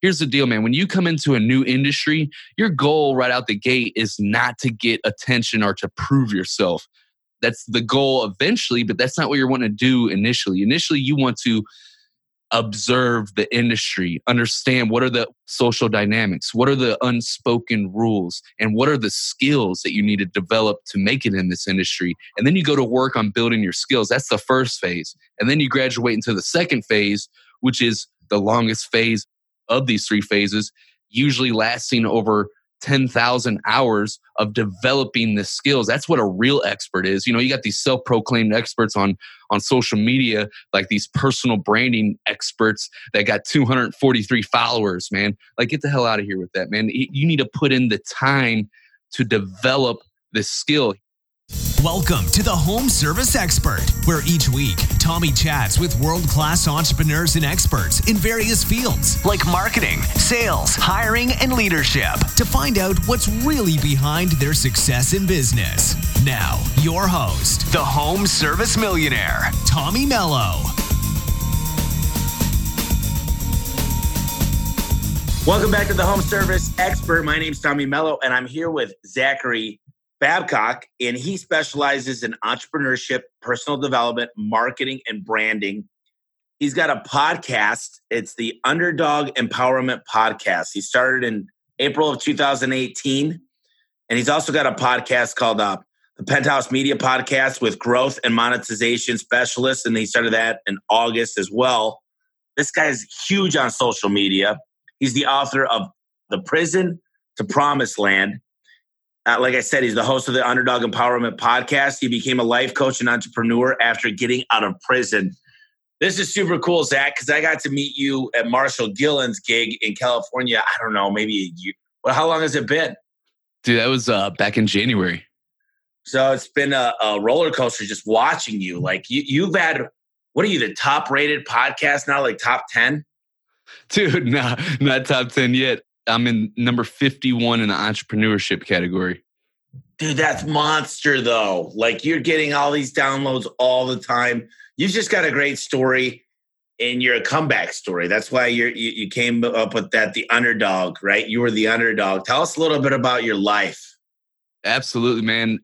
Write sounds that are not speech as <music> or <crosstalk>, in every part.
here's the deal, man. When you come into a new industry, your goal right out the gate is not to get attention or to prove yourself. That's the goal eventually, but that's not what you're wanting to do initially. Initially, you want to observe the industry, understand what are the social dynamics, what are the unspoken rules, and what are the skills that you need to develop to make it in this industry. And then you go to work on building your skills. That's the first phase. And then you graduate into the second phase, which is the longest phase of these three phases, usually lasting over 10,000 hours of developing the skills. That's what a real expert is. You know, you got these self-proclaimed experts on on social media, like these personal branding experts that got 243 followers, man. Like get the hell out of here with that, man. You need to put in the time to develop this skill. Welcome to the Home Service Expert, where each week Tommy chats with world class entrepreneurs and experts in various fields like marketing, sales, hiring, and leadership to find out what's really behind their success in business. Now, your host, the Home Service Millionaire, Tommy Mello. Welcome back to the Home Service Expert. My name's Tommy Mello, and I'm here with Zachary Babcock, and he specializes in entrepreneurship, personal development, marketing, and branding. He's got a podcast. It's the Underdog Empowerment Podcast. He started in April of 2018. And he's also got a podcast called uh, the Penthouse Media Podcast with growth and monetization specialists. And he started that in August as well. This guy is huge on social media. He's the author of The Prison to Promised Land uh, like I said, he's the host of the Underdog Empowerment Podcast. He became a life coach and entrepreneur after getting out of prison. This is super cool, Zach, because I got to meet you at Marshall Gillen's gig in California. I don't know, maybe a year. Well, how long has it been? Dude, that was uh, back in January. So it's been a, a roller coaster just watching you. Like you, you've had, what are you, the top rated podcast now, like top 10? Dude, <laughs> no, not top 10 yet. I'm in number 51 in the entrepreneurship category. Dude, that's monster though. Like you're getting all these downloads all the time. You've just got a great story and you're a comeback story. That's why you you came up with that the underdog, right? You were the underdog. Tell us a little bit about your life. Absolutely, man.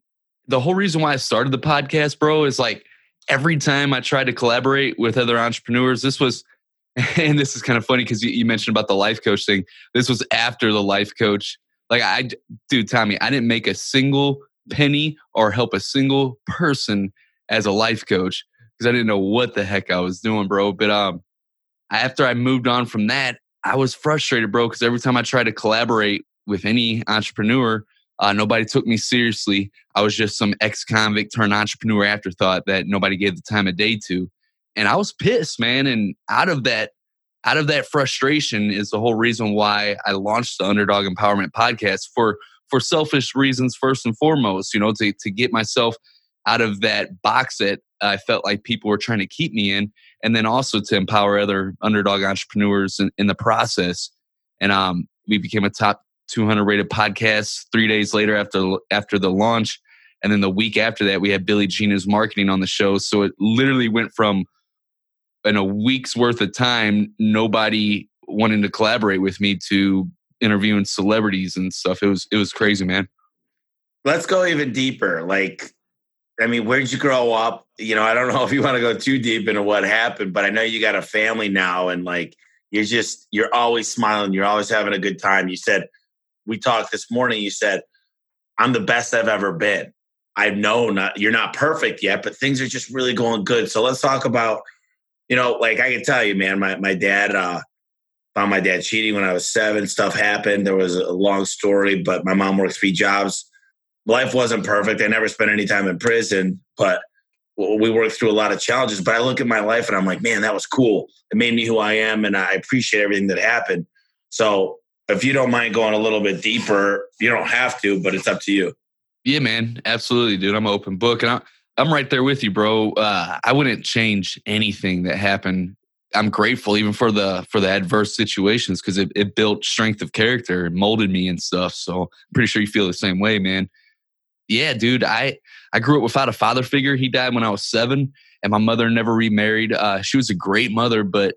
The whole reason why I started the podcast, bro, is like every time I tried to collaborate with other entrepreneurs, this was <laughs> and this is kind of funny because you, you, mentioned about the life coach thing. This was after the life coach. Like I, dude, Tommy, I didn't make a single penny or help a single person as a life coach because I didn't know what the heck I was doing, bro. But um, after I moved on from that, I was frustrated, bro, because every time I tried to collaborate with any entrepreneur, uh, nobody took me seriously. I was just some ex-convict turned entrepreneur afterthought that nobody gave the time of day to and I was pissed, man. And out of that, out of that frustration is the whole reason why I launched the Underdog Empowerment Podcast for for selfish reasons first and foremost. You know, to to get myself out of that box that I felt like people were trying to keep me in, and then also to empower other underdog entrepreneurs in, in the process. And um, we became a top 200 rated podcast three days later after after the launch. And then the week after that, we had Billy Gene is marketing on the show. So it literally went from in a week's worth of time, nobody wanting to collaborate with me to interviewing celebrities and stuff. It was it was crazy, man. Let's go even deeper. Like, I mean, where'd you grow up? You know, I don't know if you want to go too deep into what happened, but I know you got a family now, and like, you're just you're always smiling. You're always having a good time. You said we talked this morning. You said I'm the best I've ever been. I know not uh, you're not perfect yet, but things are just really going good. So let's talk about you know, like I can tell you, man, my, my dad uh, found my dad cheating when I was seven. Stuff happened. There was a long story, but my mom worked three jobs. Life wasn't perfect. I never spent any time in prison, but we worked through a lot of challenges. But I look at my life and I'm like, man, that was cool. It made me who I am, and I appreciate everything that happened. So if you don't mind going a little bit deeper, you don't have to, but it's up to you. Yeah, man, absolutely, dude. I'm an open book, and I, I'm right there with you, bro. Uh, I wouldn't change anything that happened. I'm grateful even for the for the adverse situations because it, it built strength of character and molded me and stuff. So I'm pretty sure you feel the same way, man. Yeah, dude. I I grew up without a father figure. He died when I was seven, and my mother never remarried. Uh, she was a great mother, but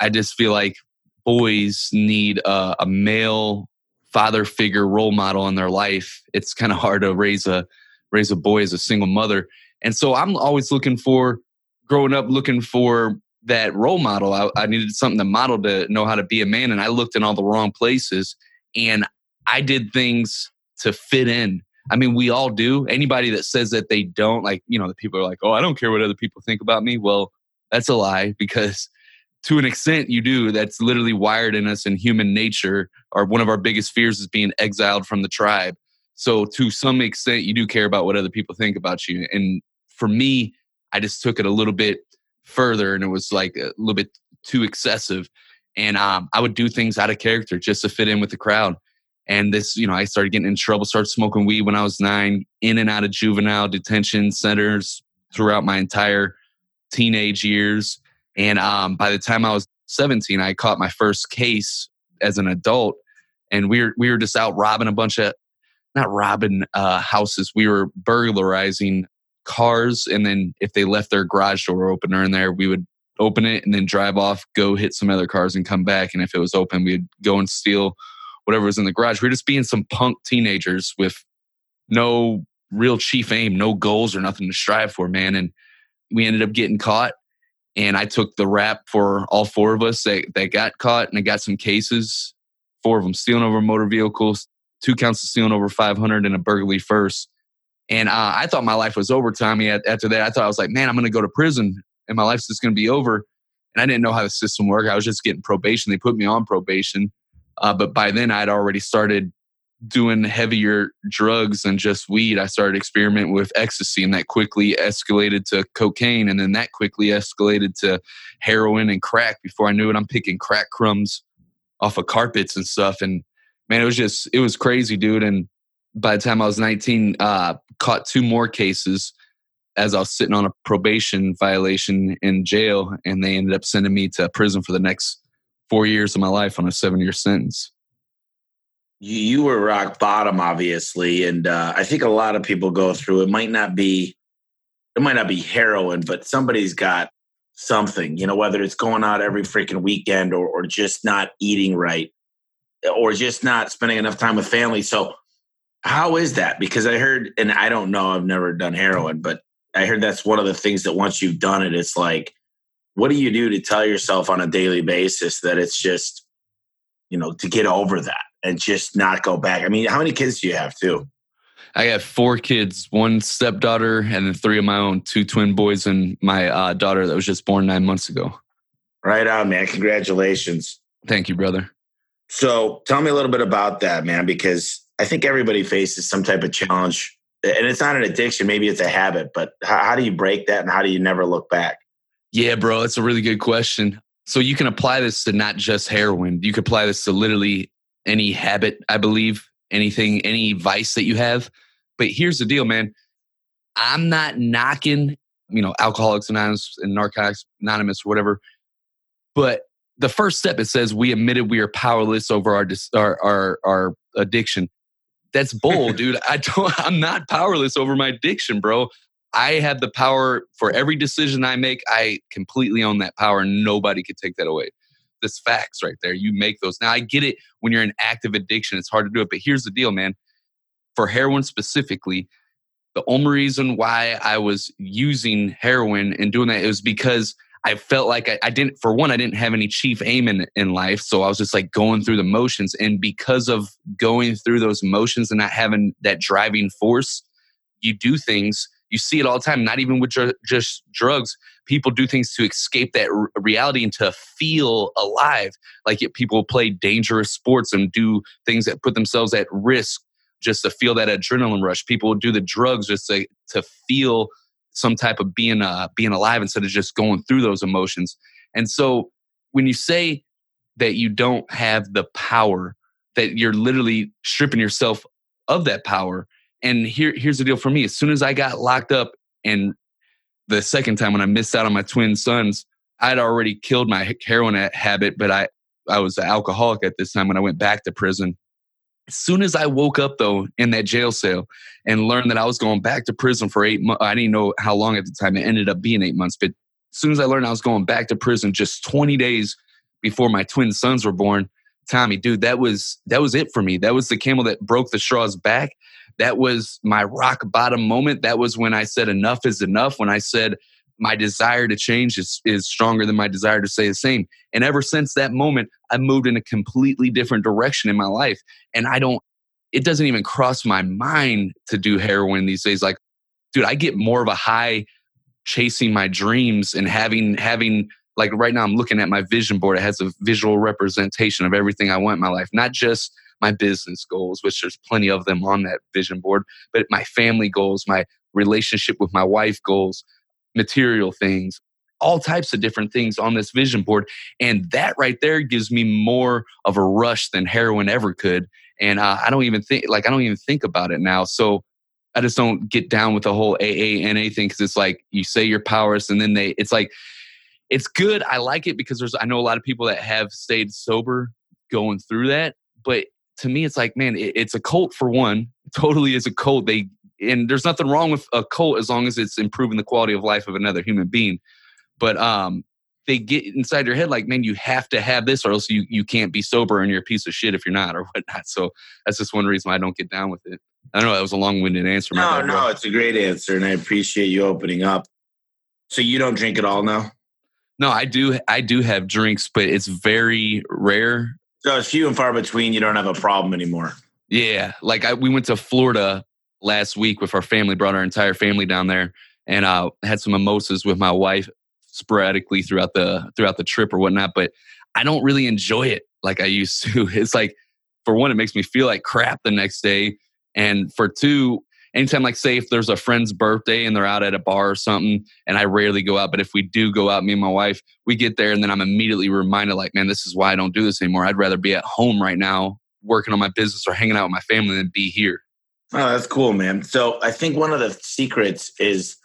I just feel like boys need a, a male father figure role model in their life. It's kind of hard to raise a raise a boy as a single mother. And so I'm always looking for growing up looking for that role model. I, I needed something to model to know how to be a man. And I looked in all the wrong places and I did things to fit in. I mean, we all do. Anybody that says that they don't, like, you know, the people are like, oh, I don't care what other people think about me. Well, that's a lie because <laughs> to an extent you do. That's literally wired in us in human nature. Or one of our biggest fears is being exiled from the tribe. So to some extent, you do care about what other people think about you. And for me, I just took it a little bit further and it was like a little bit too excessive. And um, I would do things out of character just to fit in with the crowd. And this, you know, I started getting in trouble, started smoking weed when I was nine, in and out of juvenile detention centers throughout my entire teenage years. And um, by the time I was 17, I caught my first case as an adult. And we were, we were just out robbing a bunch of, not robbing uh, houses, we were burglarizing cars. And then if they left their garage door opener in there, we would open it and then drive off, go hit some other cars and come back. And if it was open, we'd go and steal whatever was in the garage. We were just being some punk teenagers with no real chief aim, no goals or nothing to strive for, man. And we ended up getting caught. And I took the rap for all four of us that, that got caught and I got some cases, four of them stealing over motor vehicles, two counts of stealing over 500 and a burglary first. And uh, I thought my life was over, Tommy. After that, I thought I was like, man, I'm going to go to prison and my life's just going to be over. And I didn't know how the system worked. I was just getting probation. They put me on probation. Uh, but by then, I'd already started doing heavier drugs than just weed. I started experimenting with ecstasy, and that quickly escalated to cocaine, and then that quickly escalated to heroin and crack. Before I knew it, I'm picking crack crumbs off of carpets and stuff. And man, it was just it was crazy, dude. And by the time I was 19, uh, caught two more cases as I was sitting on a probation violation in jail, and they ended up sending me to prison for the next four years of my life on a seven year sentence. You, you were rock bottom, obviously, and uh, I think a lot of people go through. It might not be, it might not be heroin, but somebody's got something. You know, whether it's going out every freaking weekend or, or just not eating right, or just not spending enough time with family. So, how is that? Because I heard, and I don't know, I've never done heroin, but I heard that's one of the things that once you've done it, it's like, what do you do to tell yourself on a daily basis that it's just, you know, to get over that and just not go back? I mean, how many kids do you have too? I have four kids, one stepdaughter, and then three of my own, two twin boys, and my uh, daughter that was just born nine months ago. Right on, man. Congratulations. Thank you, brother. So tell me a little bit about that, man, because I think everybody faces some type of challenge. And it's not an addiction, maybe it's a habit, but how, how do you break that and how do you never look back? Yeah, bro, it's a really good question. So you can apply this to not just heroin. You can apply this to literally any habit, I believe, anything, any vice that you have. But here's the deal, man. I'm not knocking, you know, Alcoholics Anonymous and Narcotics Anonymous or whatever. But the first step it says we admitted we are powerless over our our our, our addiction. That's bold, dude. I don't. <laughs> I'm not powerless over my addiction, bro. I have the power for every decision I make. I completely own that power. Nobody could take that away. This facts right there. You make those. Now I get it. When you're in active addiction, it's hard to do it. But here's the deal, man. For heroin specifically, the only reason why I was using heroin and doing that is because I felt like I, I, didn't, for one, I didn't have any chief aim in, in life. So I was just like going through the motions. And because of going through those motions and not having that driving force, you do things. You see it all the time, not even with dr- just drugs. People do things to escape that r- reality and to feel alive. Like it, people play dangerous sports and do things that put themselves at risk just to feel that adrenaline rush. People do the drugs just to, to feel some type of being uh, being alive instead of just going through those emotions. And so when you say that you don't have the power, that you're literally stripping yourself of that power. And here, here's the deal for me: as soon as I got locked up, and the second time when I missed out on my twin sons, I'd already killed my heroin habit, but I I was an alcoholic at this time when I went back to prison. As soon as I woke up though in that jail cell and learned that I was going back to prison for eight months, I didn't know how long at the time. It ended up being eight months, but as soon as I learned I was going back to prison, just 20 days before my twin sons were born. Tommy, dude, that was that was it for me. That was the camel that broke the straw's back. That was my rock bottom moment. That was when I said enough is enough. When I said my desire to change is, is stronger than my desire to stay the same. And ever since that moment, I moved in a completely different direction in my life. And I don't, it doesn't even cross my mind to do heroin these days. Like, dude, I get more of a high chasing my dreams and having, having, like right now, I'm looking at my vision board. It has a visual representation of everything I want in my life, not just my business goals, which there's plenty of them on that vision board, but my family goals, my relationship with my wife goals, material things, all types of different things on this vision board. And that right there gives me more of a rush than heroin ever could. And uh, I don't even think, like, I don't even think about it now. So I just don't get down with the whole AANA thing because it's like you say you're powerless and then they, it's like, it's good. I like it because there's, I know a lot of people that have stayed sober going through that. But to me, it's like, man, it, it's a cult for one. <laughs> totally is a cult. They and there's nothing wrong with a cult as long as it's improving the quality of life of another human being. But um, they get inside your head like, man, you have to have this, or else you you can't be sober and you're a piece of shit if you're not, or <laughs> whatnot. So that's just one reason why I don't get down with it. I know that was a long-winded answer. No, no, it's a great answer, and I appreciate you opening up. So you don't drink at all now? No, I do. I do have drinks, but it's very rare. So it's few and far between. You don't have a problem anymore. Yeah, like I, we went to Florida last week with our family, brought our entire family down there, and uh, had some mimosas with my wife sporadically throughout the throughout the trip or whatnot. But I don't really enjoy it like I used <laughs> to. It's like for one, it makes me feel like crap the next day, and for two, anytime like say if there's a friend's birthday and they're out at a bar or something, and I rarely go out, but if we do go out, me and my wife, we get there and then I'm immediately reminded like, man, this is why I don't do this anymore. I'd rather be at home right now working on my business or hanging out with my family than be here. Oh, that's cool, man. So I think one of the secrets is,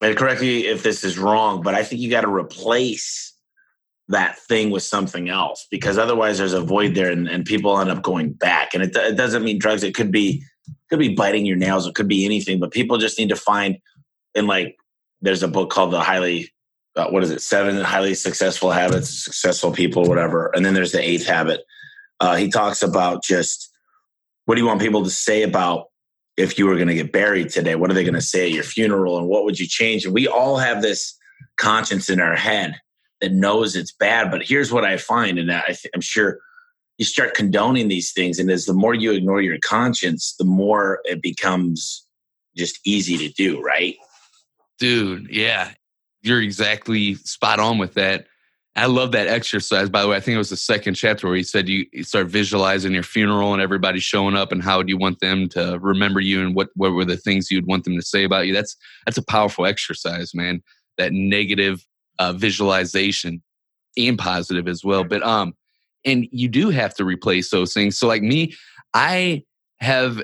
and correct me if this is wrong, but I think you got to replace that thing with something else because otherwise there's a void there and, and people end up going back. And it, it doesn't mean drugs. It could be could be biting your nails. It could be anything. But people just need to find. And like, there's a book called the highly uh, what is it? Seven highly successful habits, successful people, whatever. And then there's the eighth habit. Uh, he talks about just what do you want people to say about if you were going to get buried today? What are they going to say at your funeral? And what would you change? And we all have this conscience in our head that knows it's bad. But here's what I find, and I th- I'm sure you start condoning these things. And as the more you ignore your conscience, the more it becomes just easy to do, right? Dude, yeah. You're exactly spot on with that. I love that exercise. By the way, I think it was the second chapter where he said you, start visualizing your funeral and everybody showing up, and how do you want them to remember you, and what what were the things you'd want them to say about you. That's that's a powerful exercise, man. That negative uh, visualization and positive as well. But um, and you do have to replace those things. So like me, I have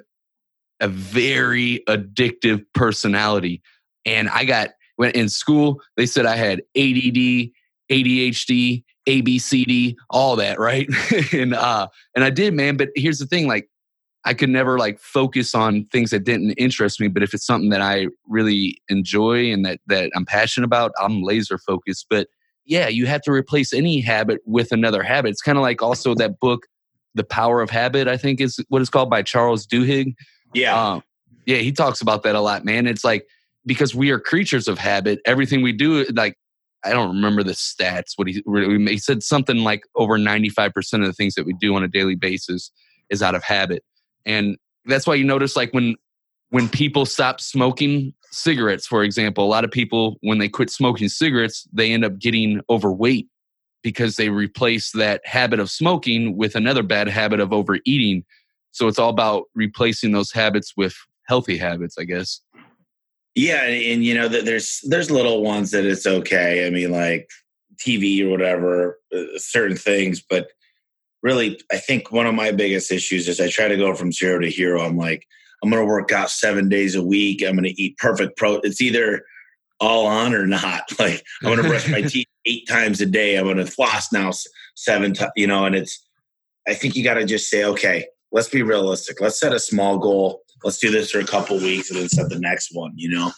a very addictive personality, and I got when in school they said I had ADD ADHD, ABCD, all that, right? <laughs> and uh and I did, man, but here's the thing like I could never like focus on things that didn't interest me, but if it's something that I really enjoy and that that I'm passionate about, I'm laser focused, but yeah, you have to replace any habit with another habit. It's kind of like also that book The Power of Habit, I think is what it's called by Charles Duhigg. Yeah. Um, yeah, he talks about that a lot, man. It's like because we are creatures of habit, everything we do like I don't remember the stats. What he he said something like over ninety five percent of the things that we do on a daily basis is out of habit, and that's why you notice like when when people stop smoking cigarettes, for example, a lot of people when they quit smoking cigarettes, they end up getting overweight because they replace that habit of smoking with another bad habit of overeating. So it's all about replacing those habits with healthy habits, I guess. Yeah, and, and you know, there's there's little ones that it's okay. I mean, like TV or whatever, uh, certain things, but really, I think one of my biggest issues is I try to go from zero to hero. I'm like, I'm going to work out seven days a week. I'm going to eat perfect pro. It's either all on or not. <laughs> Like I'm going to brush my <laughs> teeth eight times a day. I'm going to floss now seven times. You know, and it's. I think you got to just say, okay, let's be realistic. Let's set a small goal let's do this for a couple weeks and then set the next one, you know?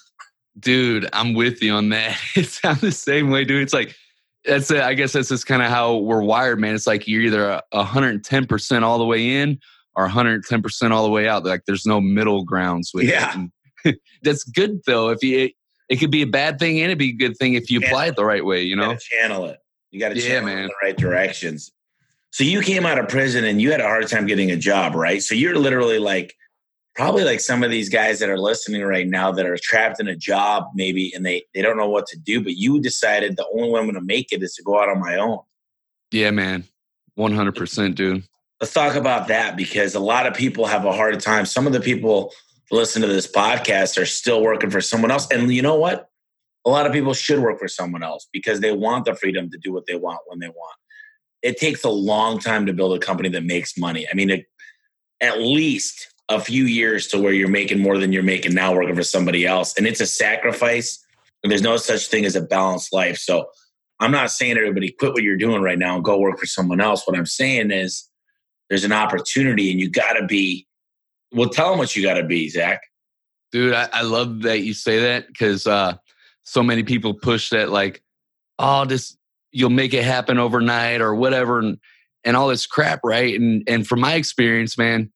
Dude, I'm with you on that. <laughs> It's I'm the same way, dude. It's like that's it. I guess that's just kind of how we're wired, man. It's like you're either hundred ten percent all the way in or 110 percent all the way out. Like there's no middle grounds with yeah. it. <laughs> that's good though. If you, it could be a bad thing and it'd be a good thing if you apply it the right way. You know, you channel it. You got to Yeah, channel it man. in the right directions. So you came out of prison and you had a hard time getting a job, right? So you're literally like probably like some of these guys that are listening right now that are trapped in a job maybe and they they don't know what to do, but you decided the only way I'm going to make it is to go out on my own. yeah, man, 100 percent, dude. Let's talk about that because a lot of people have a hard time. Some of the people listen to this podcast are still working for someone else. And you know what? A lot of people should work for someone else because they want the freedom to do what they want when they want. It takes a long time to build a company that makes money. I mean, it, at least a few years to where you're making more than you're making now working for somebody else. And it's a sacrifice. And there's no such thing as a balanced life. So I'm not saying everybody quit what you're doing right now and go work for someone else. What I'm saying is there's an opportunity and you got to be, well, tell them what you got to be, Zach. Dude, I, I love that you say that because uh, so many people push that like, oh, this you'll make it happen overnight or whatever, and and all this crap, right? And and from my experience, man,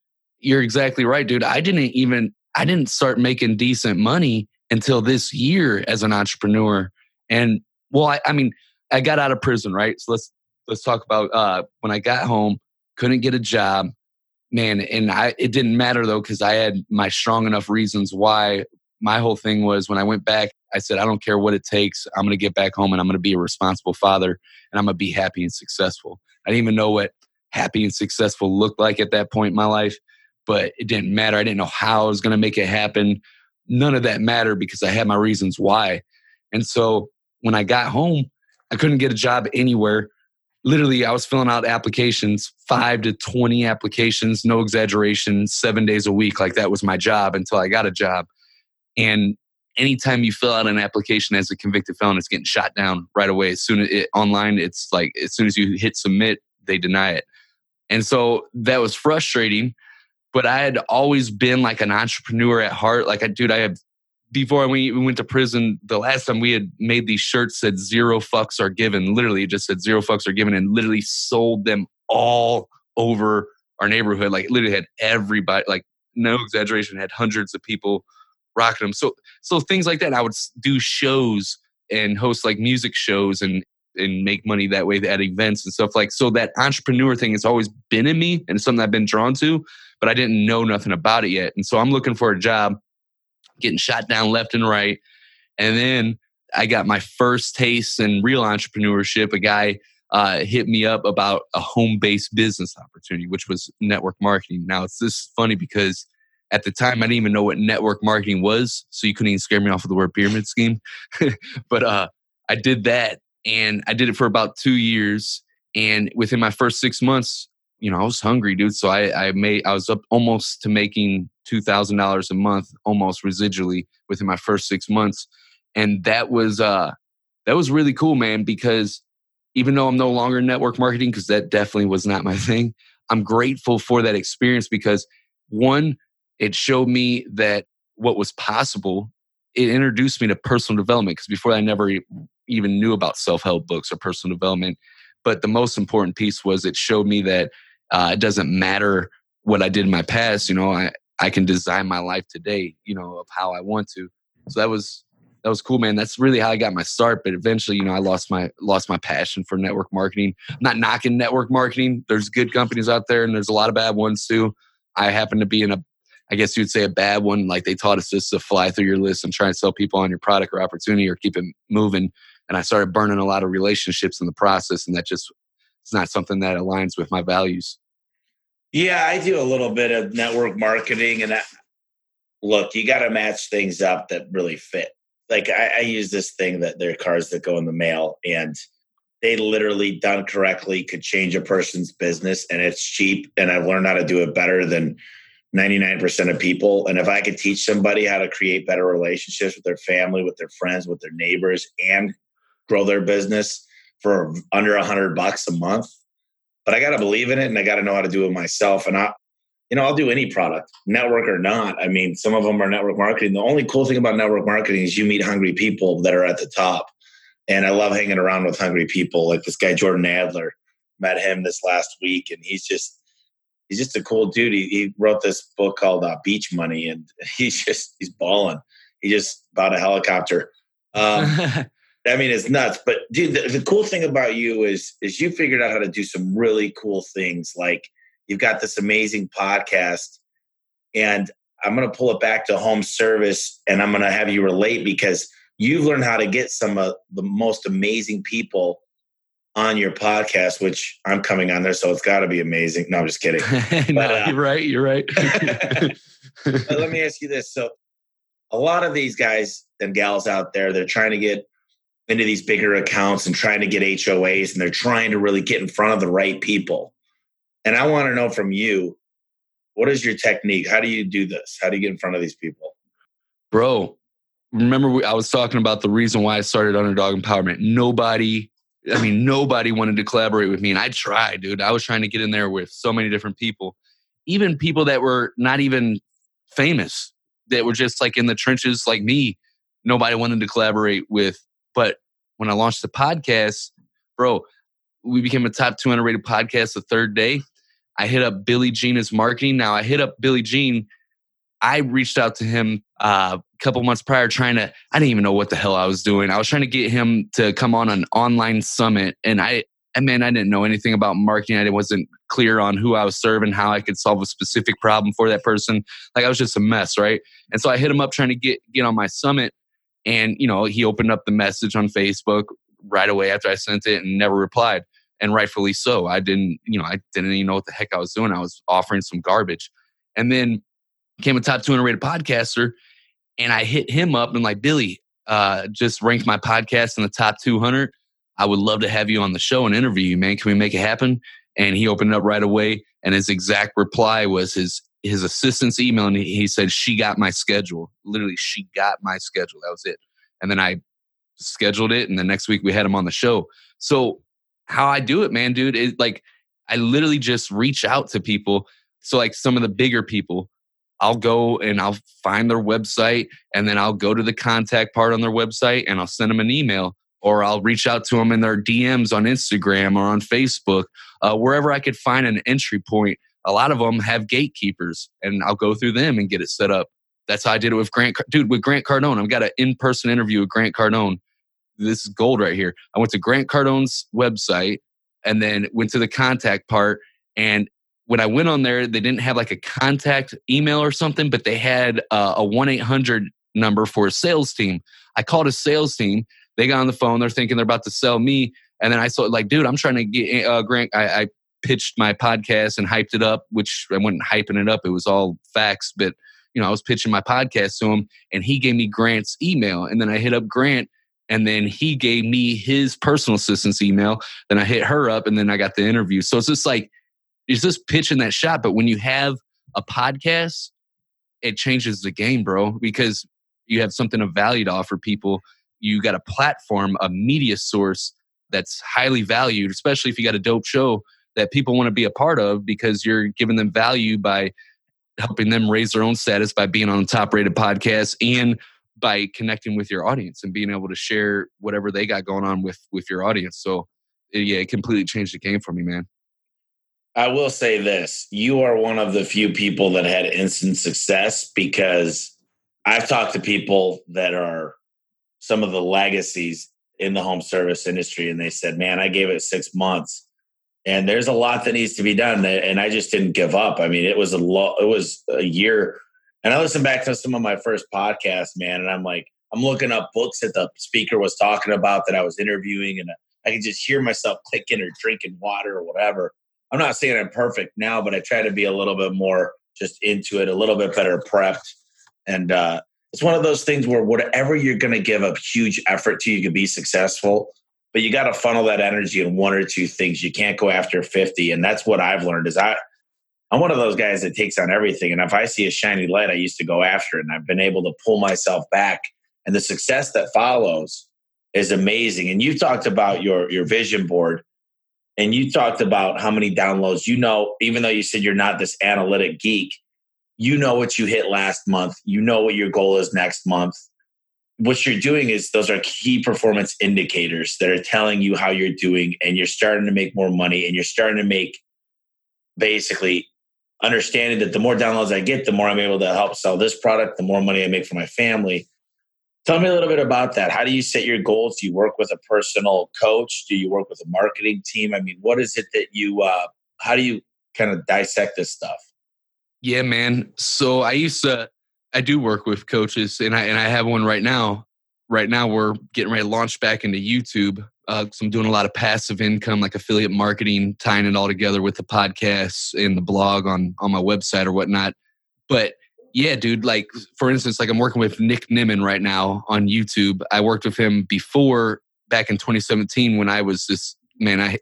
you're exactly right, dude. I didn't even I didn't start making decent money until this year as an entrepreneur. And well, I, I mean, I got out of prison, right? So let's let's talk about uh, when I got home, couldn't get a job, man. And I it didn't matter though because I had my strong enough reasons why. My whole thing was when I went back, I said, I don't care what it takes. I'm going to get back home and I'm going to be a responsible father and I'm going to be happy and successful. I didn't even know what happy and successful looked like at that point in my life, but it didn't matter. I didn't know how I was going to make it happen. None of that mattered because I had my reasons why. And so when I got home, I couldn't get a job anywhere. Literally, I was filling out applications, five to 20 applications, no exaggeration, seven days a week. Like that was my job until I got a job. And anytime you fill out an application as a convicted felon, it's getting shot down right away. As soon as it online, it's like as soon as you hit submit, they deny it. And so that was frustrating. But I had always been like an entrepreneur at heart. Like I dude, I had before we we went to prison, the last time we had made these shirts said zero fucks are given. Literally it just said zero fucks are given and literally sold them all over our neighborhood. Like literally had everybody, like no exaggeration, had hundreds of people rocking them. So so things like that. I would do shows and host like music shows and and make money that way at events and stuff like so that entrepreneur thing has always been in me and something I've been drawn to, but I didn't know nothing about it yet. And so I'm looking for a job, getting shot down left and right. And then I got my first taste in real entrepreneurship. A guy uh, hit me up about a home based business opportunity, which was network marketing. Now, it's this funny because at the time I didn't even know what network marketing was. So you couldn't even scare me off with the word pyramid scheme. <laughs> but uh, I did that and I did it for about two years. And within my first six months, you know, I was hungry, dude. So I, I made, I was up almost to making $2,000 a month, almost residually within my first six months. And that was, uh, that was really cool, man, because even though I'm no longer network marketing, because that definitely was not my <laughs> thing, I'm grateful for that experience because one, it showed me that what was possible. It introduced me to personal development because before I never even knew about self help books or personal development. But the most important piece was it showed me that uh, it doesn't matter what I did in my past. You know, I, I can design my life today, you know, of how I want to. So that was that was cool, man. That's really how I got my start. But eventually, you know, I lost my lost my passion for network marketing. I'm not knocking network marketing. There's good companies out there, and there's a lot of bad ones too. I happen to be in a, I guess you'd say a bad one. Like they taught us just to fly through your list and try and sell people on your product or opportunity or keep it moving. And I started burning a lot of relationships in the process, and that just it's not something that aligns with my values. Yeah, I do a little bit of network marketing, and I, look, you got to match things up that really fit. Like I, I use this thing that there are cards that go in the mail, and they literally done correctly could change a person's business, and it's cheap. And I've learned how to do it better than ninety nine percent of people. And if I could teach somebody how to create better relationships with their family, with their friends, with their neighbors, and grow their business for under a hundred bucks a month, but I got to believe in it and I got to know how to do it myself. And I, you know, I'll do any product, network or not. I mean, some of them are network marketing. The only cool thing about network marketing is you meet hungry people that are at the top. And I love hanging around with hungry people like this guy, Jordan Adler. Met him this last week, and he's just he's just a cool dude. He, he wrote this book called uh, Beach Money, and <laughs> he's just he's balling. He just bought a helicopter. Um, <laughs> I mean, it's nuts. But dude, the, the, cool thing about you is is you figured out how to do some really cool things. Like you've got this amazing podcast, and I'm going to pull it back to home service, and I'm going to have you relate because you've learned how to get some of the most amazing people on your podcast, which I'm coming on there, so it's got to be amazing. No, I'm just kidding. <laughs> no, but, uh, you're right. You're right. <laughs> <laughs> but let me ask you this: so, a lot of these guys and gals out there, they're trying to get into these bigger accounts and trying to get HOAs, and they're trying to really get in front of the right people. And I want to know from you, what is your technique? How do you do this? How do you get in front of these people? Bro, remember we, I was talking about the reason why I started Underdog Empowerment. Nobody, I mean, nobody wanted to collaborate with me, and I tried, dude. I was trying to get in there with so many different people, even people that were not even famous, that were just like in the trenches, like me. Nobody wanted to collaborate with. But when I launched the podcast, bro, we became a top 200 rated podcast the third day. I hit up Billy Gene is marketing. Now I hit up Billy Gene. I reached out to him uh, a couple months prior, trying to. I didn't even know what the hell I was doing. I was trying to get him to come on an online summit, and I, and man, I didn't know anything about marketing. I wasn't clear on who I was serving, how I could solve a specific problem for that person. Like I was just a mess, right? And so I hit him up trying to get get on my summit, and you know he opened up the message on Facebook right away after I sent it and never replied, and rightfully so. I didn't, you know, I didn't even know what the heck I was doing. I was offering some garbage, and then became a top 200 rated podcaster. And I hit him up and like, Billy, uh, just ranked my podcast in the top 200. I would love to have you on the show and interview you, man. Can we make it happen? And he opened up right away. And his exact reply was his his assistant's email, and he said, "She got my schedule. Literally, she got my schedule. That was it." And then I scheduled it, and the next week we had him on the show. So how I do it, man, dude, is like I literally just reach out to people. So like some of the bigger people, I'll go and I'll find their website and then I'll go to the contact part on their website and I'll send them an email or I'll reach out to them in their DMs on Instagram or on Facebook, uh, wherever I could find an entry point. A lot of them have gatekeepers and I'll go through them and get it set up. That's how I did it with Grant. Dude, with Grant Cardone, I've got an in person interview with Grant Cardone. This is gold right here. I went to Grant Cardone's website and then went to the contact part and when I went on there, they didn't have like a contact email or something, but they had uh, a 1 800 number for a sales team. I called a sales team. They got on the phone. They're thinking they're about to sell me. And then I saw, like, dude, I'm trying to get uh, Grant. I, I pitched my podcast and hyped it up, which I wasn't hyping it up. It was all facts. But, you know, I was pitching my podcast to him and he gave me Grant's email. And then I hit up Grant and then he gave me his personal assistant's email. Then I hit her up and then I got the interview. So it's just like, it's just pitching that shot. But when you have a podcast, it changes the game, bro, because you have something of value to offer people. You got a platform, a media source that's highly valued, especially if you got a dope show that people want to be a part of because you're giving them value by helping them raise their own status by being on the top rated podcast and by connecting with your audience and being able to share whatever they got going on with with your audience. So eh, yeah, it completely changed the game for me, man. I will say this you are one of the few people that had instant success because I've talked to people that are some of the legacies in the home service industry, and they said, Man, I gave it six months. And there's a lot that needs to be done, and I just didn't give up. I mean, it was a lo- it was a year, and I listened back to some of my first podcasts, man, and I'm like, I'm looking up books that the speaker was talking about that I was interviewing, and I can just hear myself clicking or drinking water or whatever. I'm not saying I'm perfect now, but I try to be a little bit more just into it, a little bit better prepped. And uh, it's one of those things where whatever you're going to give a huge effort to, you can be successful. But you got to funnel that energy in one or two things. You can't go after 50. And that's what I've learned is I, I'm one of those guys that takes on everything. And if I see a shiny light, I used to go after it. And I've been able to pull myself back. And the success that follows is amazing. And you talked about your your vision board and you talked about how many downloads you know even though you said you're not this analytic geek you know what you hit last month you know what your goal is next month what you're doing is those are key performance indicators that are telling you how you're doing and you're starting to make more money and you're starting to make basically understanding that the more downloads I get, the more I'm able to help sell this product, the more money I make for my family. Tell me a little bit about that. How do you set your goals? Do you work with a personal coach? Do you work with a marketing team? I mean, what is it that you, uh, how do you kind of dissect this stuff? Yeah, man. So I used to, I do work with coaches and I, and I have one right now. Right now, we're getting ready to launch back into YouTube. Uh, so I'm doing a lot of passive income, like affiliate marketing, tying it all together with the podcasts and the blog on on my website or whatnot. But yeah, dude, like for instance, like I'm working with Nick Nimmin right now on YouTube. I worked with him before back in 2017 when I was this man, I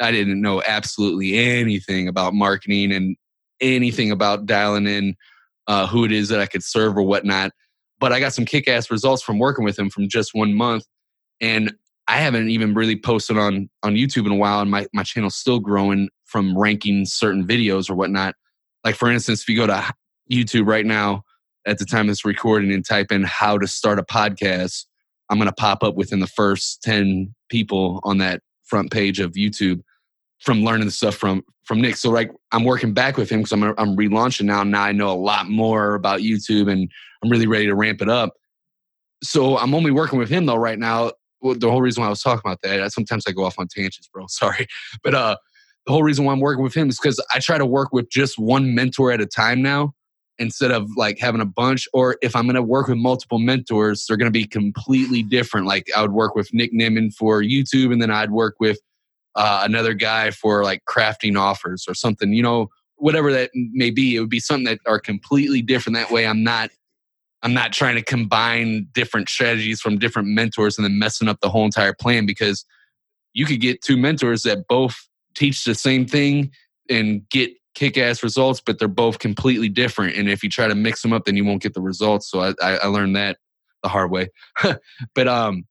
I didn't know absolutely anything about marketing and anything about dialing in uh, who it is that I could serve or whatnot. But I got some kick ass results from working with him from just one month. And I haven't even really posted on on YouTube in a while, and my my channel's still growing from ranking certain videos or whatnot. Like for instance, if you go to YouTube right now at the time it's recording and type in how to start a podcast, I'm going to pop up within the first 10 people on that front page of YouTube from learning the stuff from from Nick. So like I'm working back with him because I'm I'm relaunching now. Now I know a lot more about YouTube and I'm really ready to ramp it up. So I'm only working with him though right now well, the whole reason why I was talking about that, sometimes I go off on tangents, bro. <laughs> Sorry. But uh, the whole reason why I'm working with him is because I try to work with just one mentor at a time now instead of like having a bunch. Or if I'm going to work with multiple mentors, they're going to be completely different. Like I would work with Nick Nimmin for YouTube, and then I'd work with uh, another guy for like crafting offers or something, you know, whatever that may be. It would be something that are completely different. That way I'm not I'm not trying to combine different strategies from different mentors and then messing up the whole entire plan because you could get two mentors that both teach the same thing and get kick ass results, but they're both completely different. And if you try to mix them up, then you won't get the results. So I, I learned that the hard way. <laughs> but um,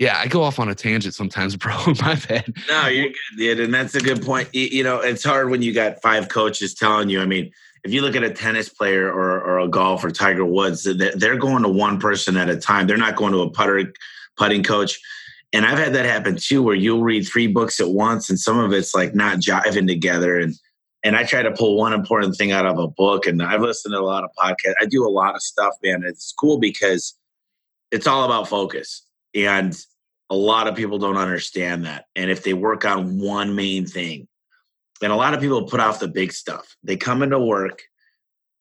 yeah, I go off on a tangent sometimes, <laughs> bro. My bad. No, you're good, dude. And that's a good point. You know, it's hard when you got five coaches telling you. I mean, if you look at a tennis player or, or a golf or Tiger Woods, they're going to one person at a time. They're not going to a putter putting coach. And I've had that happen too, where you'll read three books at once, and some of it's like not jiving together. And and I try to pull one important thing out of a book. And I've listened to a lot of podcasts. I do a lot of stuff, man. It's cool because it's all about focus. And a lot of people don't understand that. And if they work on one main thing, and a lot of people put off the big stuff. They come into work,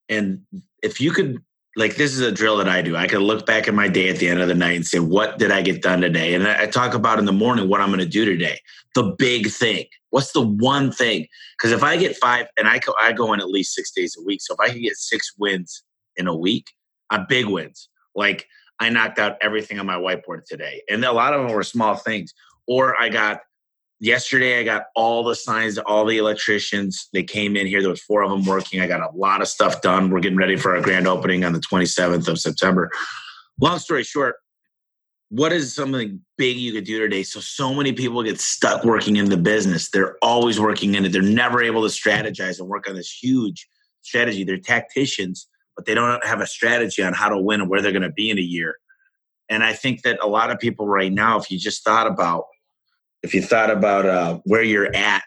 and if you could, like, this is a drill that I do. I can look back at my day at the end of the night and say, what did I get done today? And I talk about in the morning what I'm going to do today. The big thing. What's the one thing? Because if I get five, and I go, I go in at least six days a week. So if I can get six wins in a week, I'm big wins. Like I knocked out everything on my whiteboard today, and a lot of them were small things. Or I got yesterday i got all the signs all the electricians. They came in here there was four of them working. I got a lot of stuff done. We're getting ready for our grand opening on the 27th of september. Long story short what is something big you could do today so so many people get stuck working in the business? They're always working in it. They're never able to strategize and work on this huge strategy. They're tacticians but they don't have a strategy on how to win and where they're going to be in a year and i think that a lot of people right now if you just thought about if you thought about uh, where you're at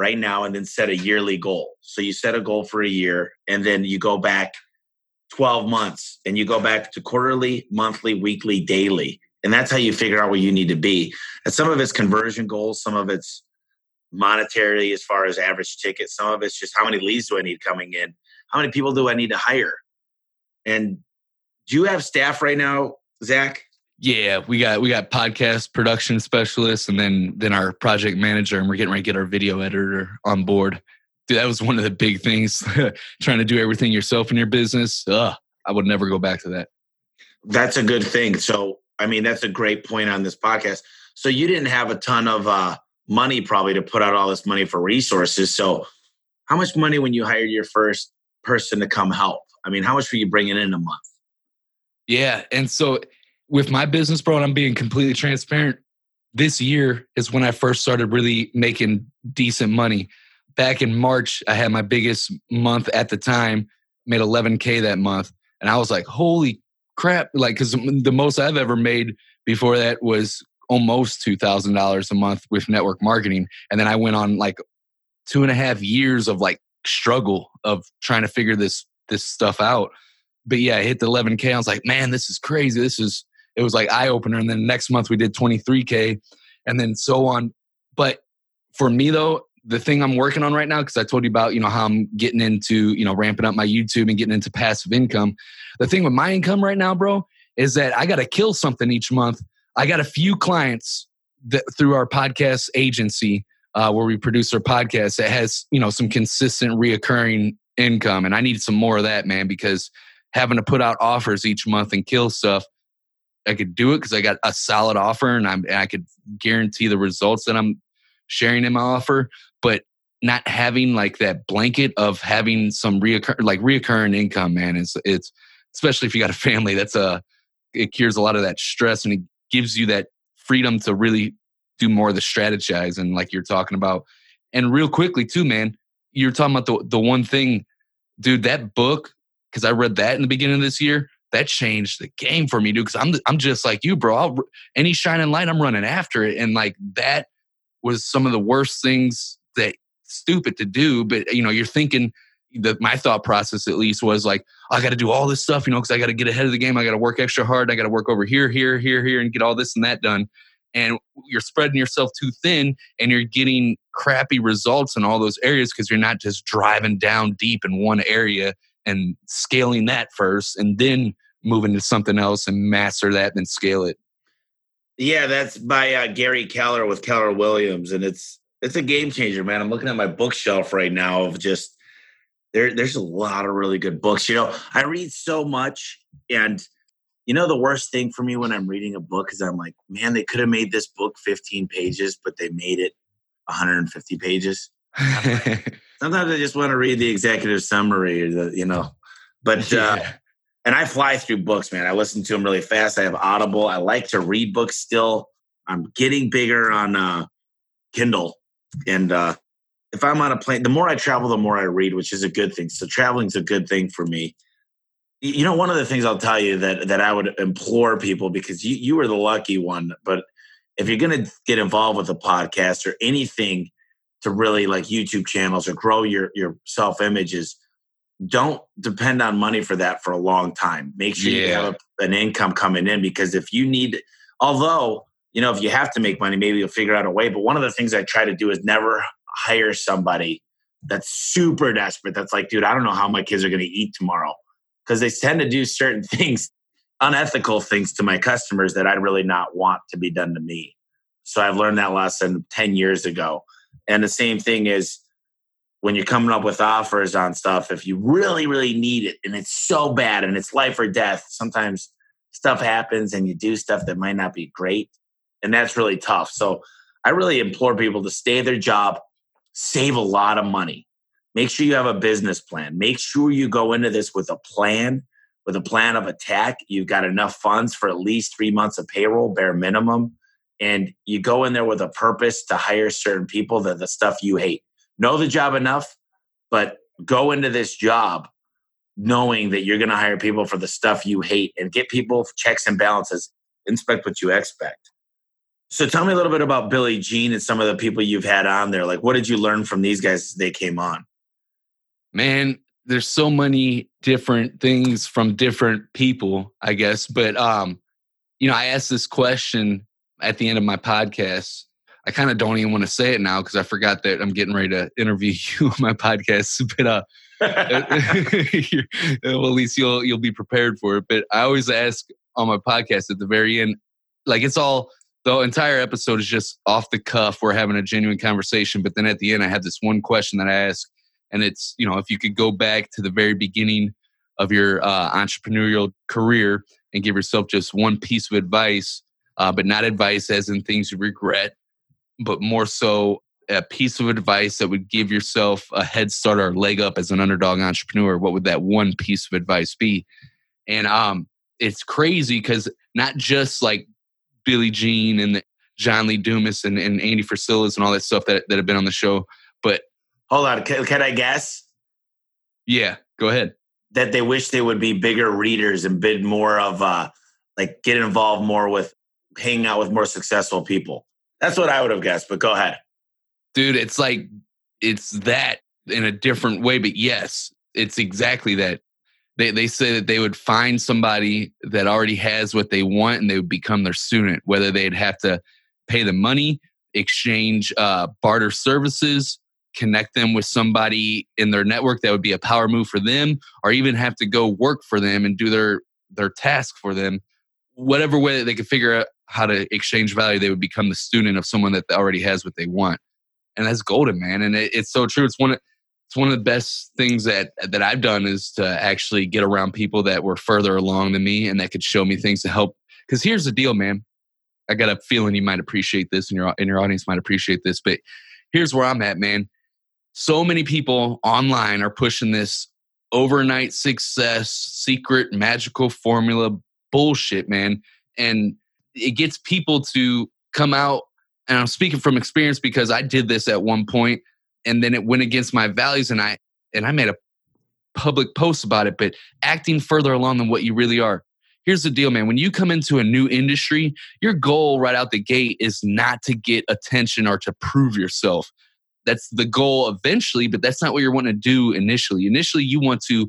right now and then set a yearly goal. So you set a goal for a year and then you go back 12 months and you go back to quarterly, monthly, weekly, daily. And that's how you figure out where you need to be. And some of it's conversion goals, some of it's monetary as far as average ticket, some of it's just how many leads do I need coming in? How many people do I need to hire? And do you have staff right now, Zach? Yeah, we got we got podcast production specialists and then then our project manager and we're getting ready to get our video editor on board. Dude, that was one of the big things <laughs> trying to do everything yourself in your business. Ugh, I would never go back to that. That's a good thing. So, I mean, that's a great point on this podcast. So, you didn't have a ton of uh, money probably to put out all this money for resources. So, how much money when you hired your first person to come help? I mean, how much were you bringing in a month? Yeah, and so with my business, bro, and I'm being completely transparent, this year is when I first started really making decent money. Back in March, I had my biggest month at the time, made 11K that month. And I was like, holy crap. Like, cause the most I've ever made before that was almost $2,000 a month with network marketing. And then I went on like two and a half years of like struggle of trying to figure this, this stuff out. But yeah, I hit the 11K. I was like, man, this is crazy. This is, it was like eye opener. And then next month we did 23K and then so on. But for me though, the thing I'm working on right now, because I told you about, you know, how I'm getting into, you know, ramping up my YouTube and getting into passive income. The thing with my income right now, bro, is that I got to kill something each month. I got a few clients that through our podcast agency uh, where we produce our podcast that has, you know, some consistent reoccurring income. And I need some more of that, man, because having to put out offers each month and kill stuff, I could do it because I got a solid offer and, I'm, and I could guarantee the results that I'm sharing in my offer but not having like that blanket of having some reoccur like reoccurring income, man, is it's especially if you got a family. That's a it cures a lot of that stress and it gives you that freedom to really do more of the strategizing, like you're talking about. And real quickly too, man, you're talking about the the one thing, dude. That book, because I read that in the beginning of this year, that changed the game for me, dude. Because I'm I'm just like you, bro. I'll, any shining light, I'm running after it, and like that was some of the worst things that stupid to do, but you know, you're thinking that my thought process at least was like, I got to do all this stuff, you know, because I got to get ahead of the game. I got to work extra hard. I got to work over here, here, here, here, and get all this and that done. And you're spreading yourself too thin, and you're getting crappy results in all those areas because you're not just driving down deep in one area and scaling that first, and then moving to something else and master that, then scale it. Yeah, that's by uh, Gary Keller with Keller Williams, and it's it's a game changer, man. I'm looking at my bookshelf right now of just there. There's a lot of really good books. You know, I read so much, and you know the worst thing for me when I'm reading a book is I'm like, man, they could have made this book 15 pages, but they made it 150 pages. <laughs> Sometimes I just want to read the executive summary or the, you know, but uh, yeah. and I fly through books, man. I listen to them really fast. I have Audible. I like to read books still. I'm getting bigger on uh, Kindle and uh, if I'm on a plane, the more I travel, the more I read, which is a good thing. So traveling's a good thing for me. You know, one of the things I'll tell you that that I would implore people because you you were the lucky one, but if you're going to get involved with a podcast or anything to really like YouTube channels or grow your your self images, don't depend on money for that for a long time. Make sure yeah. you have a, an income coming in because if you need, although you know, if you have to make money, maybe you'll figure out a way. But one of the things I try to do is never hire somebody that's super desperate. That's like, dude, I don't know how my kids are going to eat tomorrow. Because they tend to do certain <laughs> things, unethical things to my customers that I'd really not want to be done to me. So I've learned that lesson 10 years ago. And the same thing is when you're coming up with offers on stuff, if you really, really need it and it's so bad and it's life or death, sometimes stuff happens and you do stuff that might not be great and that's really tough. So I really implore people to stay their job, save a lot of money. Make sure you have a business plan. Make sure you go into this with a plan, with a plan of attack. You've got enough funds for at least three months of payroll, bare minimum. And you go in there with a purpose to hire certain people that the stuff you hate. Know the job enough, but go into this job knowing that you're going to hire people for the stuff you hate and get people checks and balances. Inspect what you expect. So tell me a little bit about Billy Gene and some of the people you've had on there. Like, what did you learn from these guys as they came on? Man, there's so many different things from different people, I guess. But um, you know, I asked this question at the end of my podcast. I kind of don't even want to say it now because I forgot that I'm getting ready to interview <laughs> you on my podcast. But uh, <laughs> well, at least you'll you'll be prepared for it. But I always ask on my podcast at the very end, like it's all the entire episode is just off the cuff. We're having a genuine conversation, but then at the end, I have this one question that I ask, and it's you know if you could go back to the very beginning of your uh, entrepreneurial career and give yourself just one piece of advice, uh, but not advice as in things you regret, but more so a piece of advice that would give yourself a head start or leg up as an underdog entrepreneur. What would that one piece of advice be? And um, it's crazy because not just like Billy Gene and John Lee Dumas and, and Andy Frisellas and all that stuff that, that have been on the show. But hold on, can, can I guess? Yeah, go ahead. that they wish they would be bigger readers and bid more of uh like get involved more with hanging out with more successful people. That's what I would have guessed, but go ahead. Dude, it's like it's that in a different way, but yes, it's exactly that. They they say that they would find somebody that already has what they want and they would become their student, whether they'd have to pay the money, exchange uh, barter services, connect them with somebody in their network that would be a power move for them, or even have to go work for them and do their their task for them. Whatever way that they could figure out how to exchange value, they would become the student of someone that already has what they want. And that's golden, man. And it, it's so true. It's one of it's one of the best things that that I've done is to actually get around people that were further along than me and that could show me things to help. Because here's the deal, man. I got a feeling you might appreciate this, and your and your audience might appreciate this. But here's where I'm at, man. So many people online are pushing this overnight success, secret magical formula bullshit, man, and it gets people to come out. And I'm speaking from experience because I did this at one point and then it went against my values and i and i made a public post about it but acting further along than what you really are. Here's the deal man. When you come into a new industry your goal right out the gate is not to get attention or to prove yourself that's the goal eventually but that's not what you're wanting to do initially initially you want to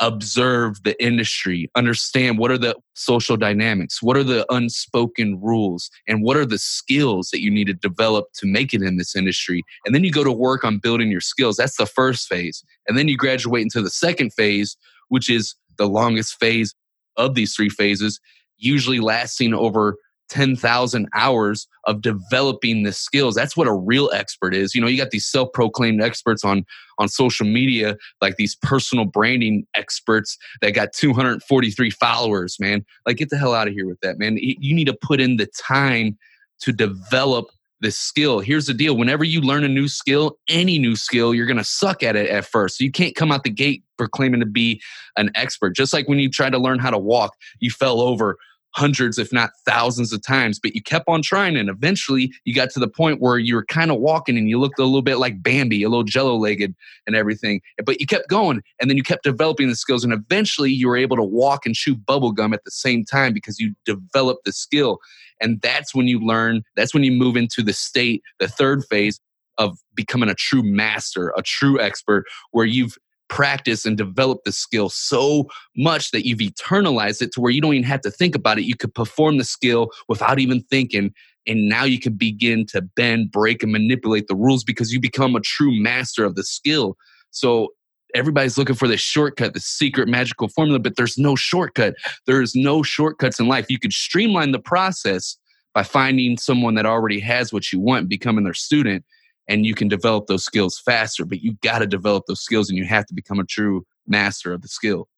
observe the industry, understand what are the social dynamics, what are the unspoken rules, and what are the skills that you need to develop to make it in this industry. And then you go to work on building your skills. That's the first phase. And then you graduate into the second phase, which is the longest phase of these three phases, usually lasting over 10,000 hours of developing the skills. That's what a real expert is. You know, you got these self-proclaimed experts on on social media, like these personal branding experts that got 243 followers, man. Like get the hell out of here with that, man. You need to put in the time to develop the skill. Here's the deal. Whenever you learn a new skill, any new skill, you're going to suck at it at first. So you can't come out the gate proclaiming to be an expert. Just like when you try to learn how to walk, you fell over hundreds, if not thousands of times, but you kept on trying. And eventually you got to the point where you were kind of walking and you looked a little bit like Bambi, a little jello legged and everything. But you kept going and then you kept developing the skills. And eventually you were able to walk and chew bubble gum at the same time because you developed the skill. And that's when you learn, that's when you move into the state, the third phase of becoming a true master, a true expert, where you've practice and develop the skill so much that you've eternalized it to where you don't even have to think about it. You could perform the skill without even thinking. And now you can begin to bend, break, and manipulate the rules because you become a true master of the skill. So everybody's looking for the shortcut, the secret magical formula, but there's no shortcut. There's no shortcuts in life. You could streamline the process by finding someone that already has what you want, becoming their student, and you can develop those skills faster but you got to develop those skills and you have to become a true master of the skill.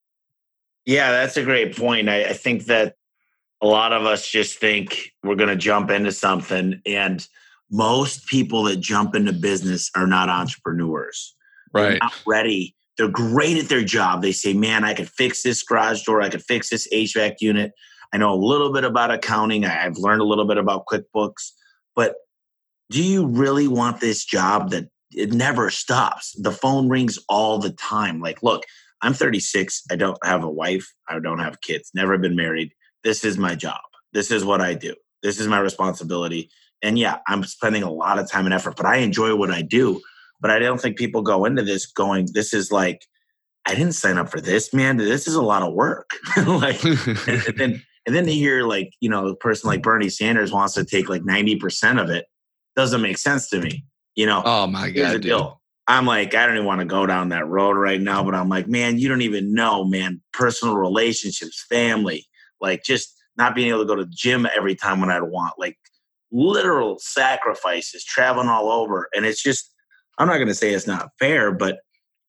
Yeah that's a great point. I, I think that a lot of us just think we're going to jump into something and most people that jump into business are not entrepreneurs. Right. they're not ready. They're great at their job. They say man i could fix this garage door. I could fix this hvac unit. I know a little bit about accounting. I've learned a little bit about quickbooks. But do you really want this job that it never stops? The phone rings all the time. Like, look, I'm 36. I don't have a wife. I don't have kids. Never been married. This is my job. This is what I do. This is my responsibility. And yeah, I'm spending a lot of time and effort, but I enjoy what I do. But I don't think people go into this going, this is like, I didn't sign up for this, man. This is a lot of work. <laughs> like, and, and then and then to hear like, you know, a person like Bernie Sanders wants to take like 90% of it doesn't make sense to me. You know, oh my god, deal. I'm like, I don't even want to go down that road right now, but I'm like, man, you don't even know, man, personal relationships, family, like just not being able to go to the gym every time when I'd want, like literal sacrifices, traveling all over. And it's just, I'm not going to say it's not fair, but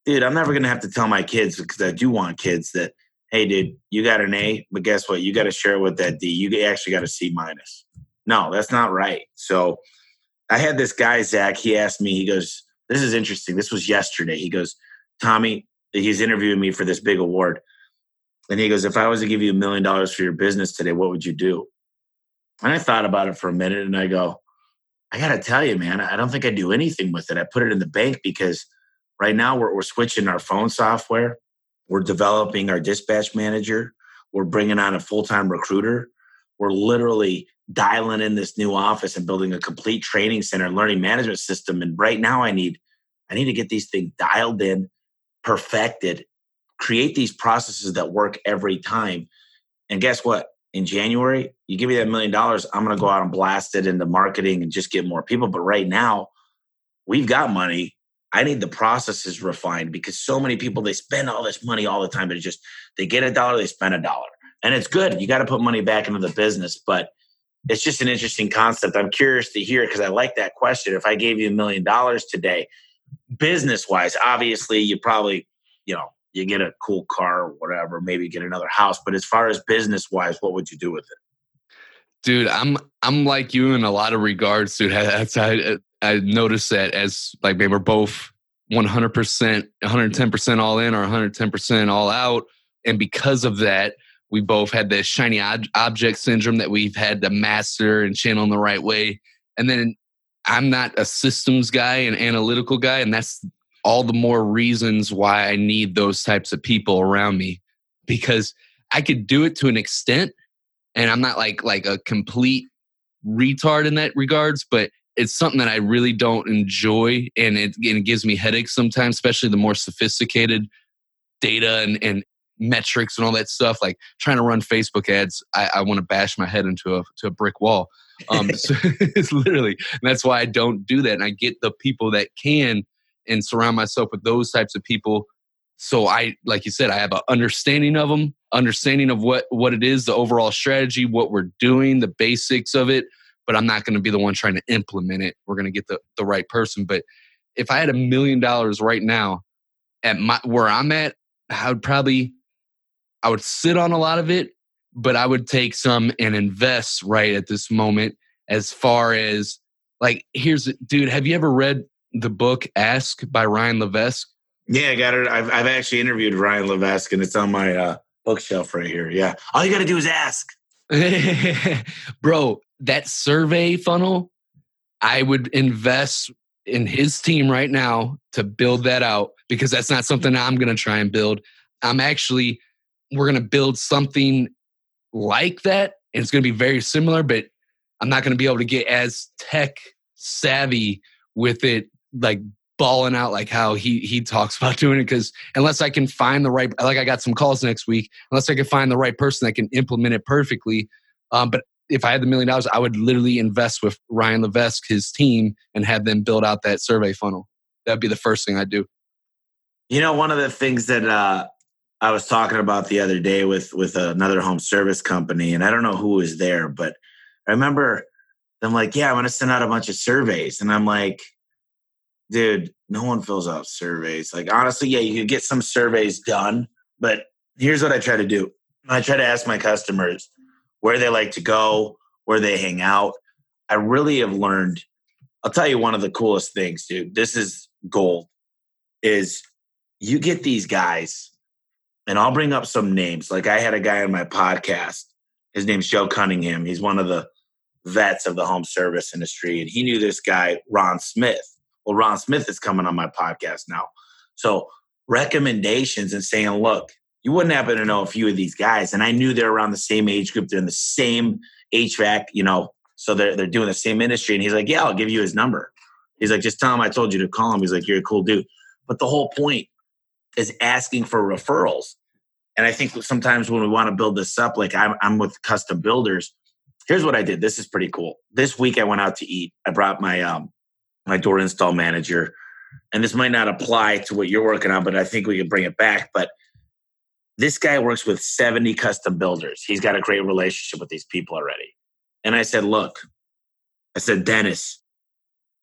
dude, I'm never going to have to tell my kids because I do want kids that, hey, dude, you got an A, but guess what? You got to share with that D. You actually got a C minus. No, that's not right. So I had this guy, Zach, he asked me, he goes, This is interesting. This was yesterday. He goes, Tommy, he's interviewing me for this big award. And he goes, If I was to give you a million dollars for your business today, what would you do? And I thought about it for a minute and I go, I got to tell you, man, I don't think I do anything with it. I put it in the bank because right now we're, we're switching our phone software. We're developing our dispatch manager. We're bringing on a full time recruiter. We're literally dialing in this new office and building a complete training center, learning management system. And right now, I need I need to get these things dialed in, perfected, create these processes that work every time. And guess what? In January, you give me that million dollars, I'm going to go out and blast it into marketing and just get more people. But right now, we've got money. I need the processes refined because so many people they spend all this money all the time, but just they get a dollar, they spend a dollar. And it's good. You got to put money back into the business, but it's just an interesting concept. I'm curious to hear because I like that question. If I gave you a million dollars today, business wise, obviously you probably, you know, you get a cool car or whatever, maybe get another house. But as far as business wise, what would you do with it? Dude, I'm I'm like you in a lot of regards, dude. <laughs> That's I I noticed that as like maybe we're both 100 percent, 110 percent all in or 110 percent all out, and because of that, we both had this shiny ob- object syndrome that we've had to master and channel in the right way. And then I'm not a systems guy and analytical guy, and that's all the more reasons why I need those types of people around me because I could do it to an extent, and I'm not like like a complete retard in that regards, but it's something that I really don't enjoy, and it, and it gives me headaches sometimes, especially the more sophisticated data and, and metrics and all that stuff. Like trying to run Facebook ads, I, I want to bash my head into a to a brick wall. Um, <laughs> so <laughs> it's literally that's why I don't do that. And I get the people that can and surround myself with those types of people. So I, like you said, I have an understanding of them, understanding of what what it is, the overall strategy, what we're doing, the basics of it. But I'm not going to be the one trying to implement it. We're going to get the the right person. But if I had a million dollars right now at my where I'm at, I would probably I would sit on a lot of it, but I would take some and invest right at this moment. As far as like, here's dude, have you ever read the book Ask by Ryan Levesque? Yeah, I got it. I've, I've actually interviewed Ryan Levesque, and it's on my uh, bookshelf right here. Yeah, all you got to do is ask, <laughs> bro. That survey funnel, I would invest in his team right now to build that out because that's not something I'm going to try and build. I'm actually we're going to build something like that and it's going to be very similar but i'm not going to be able to get as tech savvy with it like balling out like how he he talks <laughs> about doing it because unless i can find the right like i got some calls next week unless i can find the right person that can implement it perfectly um, but if i had the million dollars i would literally invest with ryan levesque his team and have them build out that survey funnel. That'd be the first thing i'd do. You know one of the things that uh I was talking about the other day with with another home service company, and I don't know who was there, but I remember them like, "Yeah, I'm going to send out a bunch of surveys," and I'm like, "Dude, no one fills out surveys. Like, honestly, yeah, you could get some surveys done, but here's what I try to do: I try to ask my customers where they like to go, where they hang out. I really have learned. I'll tell you one of the coolest things, dude. This is gold. Is you get these guys and I'll bring up some names. Like I had a guy on my podcast. His name's Joe Cunningham. He's one of the vets of the home service industry, and he knew this guy Ron Smith. Well, Ron Smith is coming on my podcast now. So recommendations and saying, look, you wouldn't happen to know a few of these guys, and I knew they're around the same age group. They're in the same HVAC, you know, so they're they're doing the same industry. And he's like, yeah, I'll give you his number. He's like, just tell him I told you to call him. He's like, you're a cool dude. But the whole point is asking for referrals. And I think sometimes when we want to build this up, like I'm, I'm with custom builders. Here's what I did. This is pretty cool. This week I went out to eat. I brought my um my door install manager, and this might not apply to what you're working on, but I think we can bring it back. But this guy works with 70 custom builders. He's got a great relationship with these people already. And I said, look, I said, Dennis,